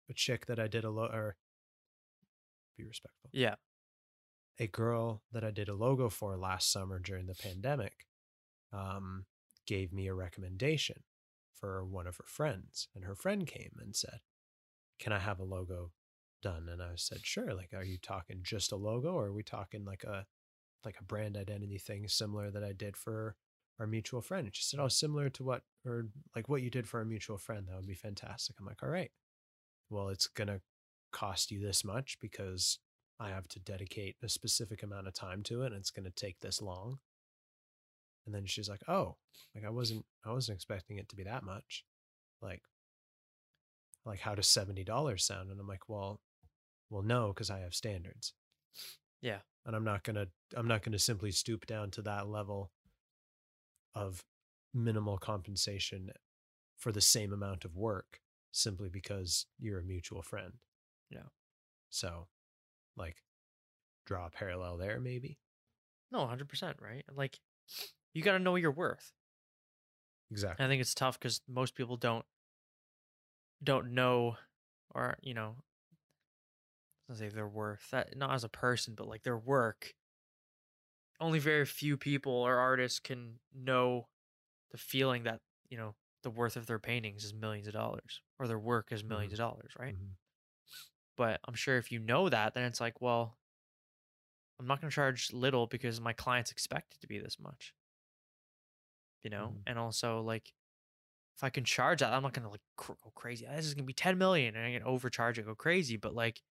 a chick that I did a lo or be respectful. yeah, a girl that I did a logo for last summer during the pandemic um, gave me a recommendation for one of her friends. And her friend came and said, Can I have a logo done? And I said, Sure. Like, are you talking just a logo or are we talking like a like a brand identity thing similar that I did for our mutual friend? And she said, Oh, similar to what or like what you did for our mutual friend. That would be fantastic. I'm like, All right. Well, it's gonna cost you this much because I have to dedicate a specific amount of time to it and it's to take this long. And then she's like, "Oh, like I wasn't I wasn't expecting it to be that much." Like like how does $70 sound? And I'm like, "Well, well no, cuz I have standards." Yeah. And I'm not going to I'm not going to simply stoop down to that level of minimal compensation for the same amount of work simply because you're a mutual friend. Yeah. So, like, draw a parallel there, maybe. no, hundred percent, right? Like, you got to know your worth. Exactly. And I think it's tough because most people don't don't know, or you know, I say their worth. That not as a person, but like their work. Only very few people or artists can know the feeling that you know the worth of their paintings is millions of dollars, or their work is 1000000s of dollars, right? Mhm. But I'm sure if you know that, then it's like, well, I'm not going to charge little because my clients expect it to be this much. You know, Mhm. and also like, if I can charge that, I'm not going to like cr- go crazy. This is going to be 10 million, and I can overcharge and go crazy. But like,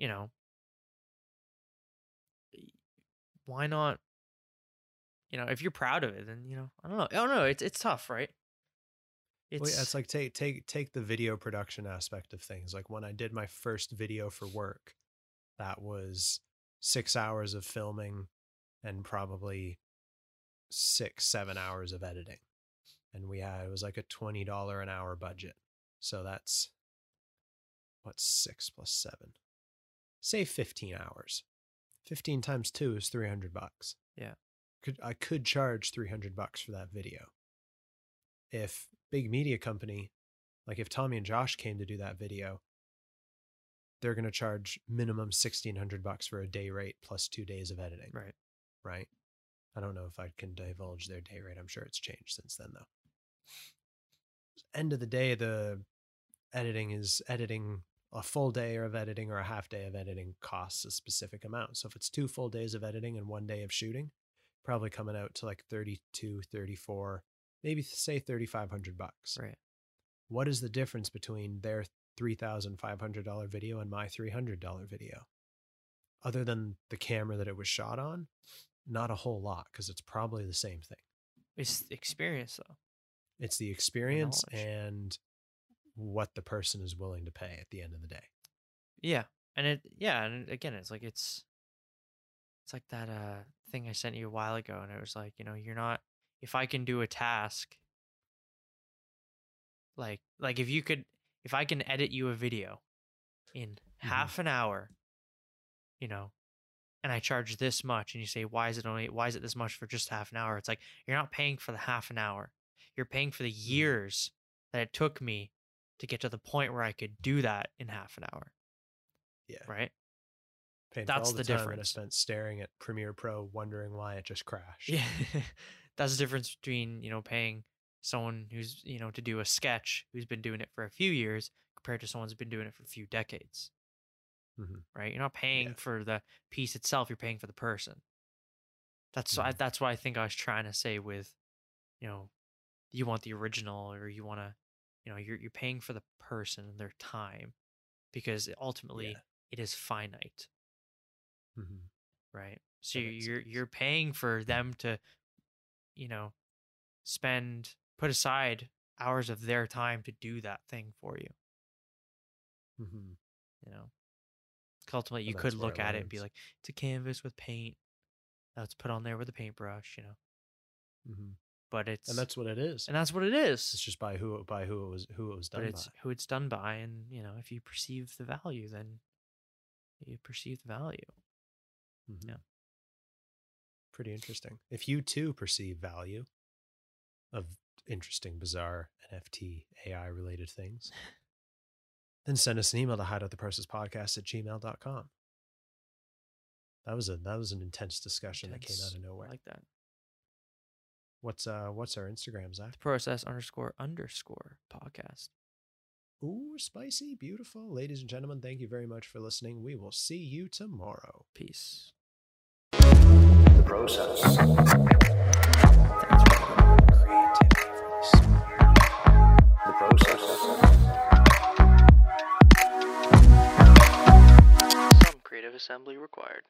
you know, why not? You know, if you're proud of it, then you know, I don't know. Oh, I don't know. It's it's tough, right? It's, well, yeah, it's like take take take the video production aspect of things. Like when I did my first video for work, that was six hours of filming and probably six seven hours of editing, and we had it was like a twenty dollar an hour budget. So that's what's six plus seven? Say fifteen hours. Fifteen times two is three hundred bucks. Yeah. Could I could charge three hundred bucks for that video if big media company like if Tommy and Josh came to do that video they're going to charge minimum 1600 bucks for a day rate plus 2 days of editing, Right. right? I don't know if I can divulge their day rate. I'm sure it's changed since then though. End of the day the editing is editing a full day of editing or a half day of editing costs a specific amount. So if it's two full days of editing and one day of shooting, probably coming out to like 32, 34, maybe say 3500 bucks. Right. What is the difference between their $3,500 video and my $300 video? Other than the camera that it was shot on, not a whole lot because it's probably the same thing. It's the experience though. It's the experience and what the person is willing to pay at the end of the day. Yeah. And it yeah, and again it's like it's it's like that uh thing I sent you a while ago and it was like, you know, you're not if I can do a task like like if you could if I can edit you a video in half an hour, you know, and I charge this much and you say why is it only why is it this much for just half an hour? It's like you're not paying for the half an hour. You're paying for the years that it took me to get to the point where I could do that in half an hour, Yeah. right? Paying That's all the, the time that I difference. spent staring at Premiere Pro wondering why it just crashed. Yeah. That's the difference between, you know, paying someone who's, you know, to do a sketch who's been doing it for a few years compared to someone who's been doing it for a few decades. Mhm. Right? You're not paying Yeah. for the piece itself, you're paying for the person. That's I, Mhm. that's what I think I was trying to say with, you know, you want the original or you want to, you know, you're you're paying for the person and their time because ultimately Yeah. it is finite. Mhm. right? So That you're sense. you're paying for them to, you know, spend put aside hours of their time to do that thing for you. mm-hmm. You know ultimately you And could look it at it and be like, it's a canvas with paint. That's put on there with a paintbrush, you know. Mhm. But it's And that's what it is. and that's what it is. It's just by who by who it was who it was but done it's by. who it's done by, and you know, if you perceive the value, then you perceive the value. Mhm. Yeah. Pretty interesting. If you too perceive value of interesting, bizarre NFT AI related things, then send us an email to hideouttheprocesspodcast at gmail.com. That was a that was an intense discussion that came out Intense. of I nowhere. like that. What's uh what's our Instagram, Zak? The process underscore underscore podcast. Ooh, spicy, beautiful. Ladies and gentlemen, thank you very much for listening. We will see you tomorrow. Peace. The process. Creativity for the soul. The process. Some creative assembly required.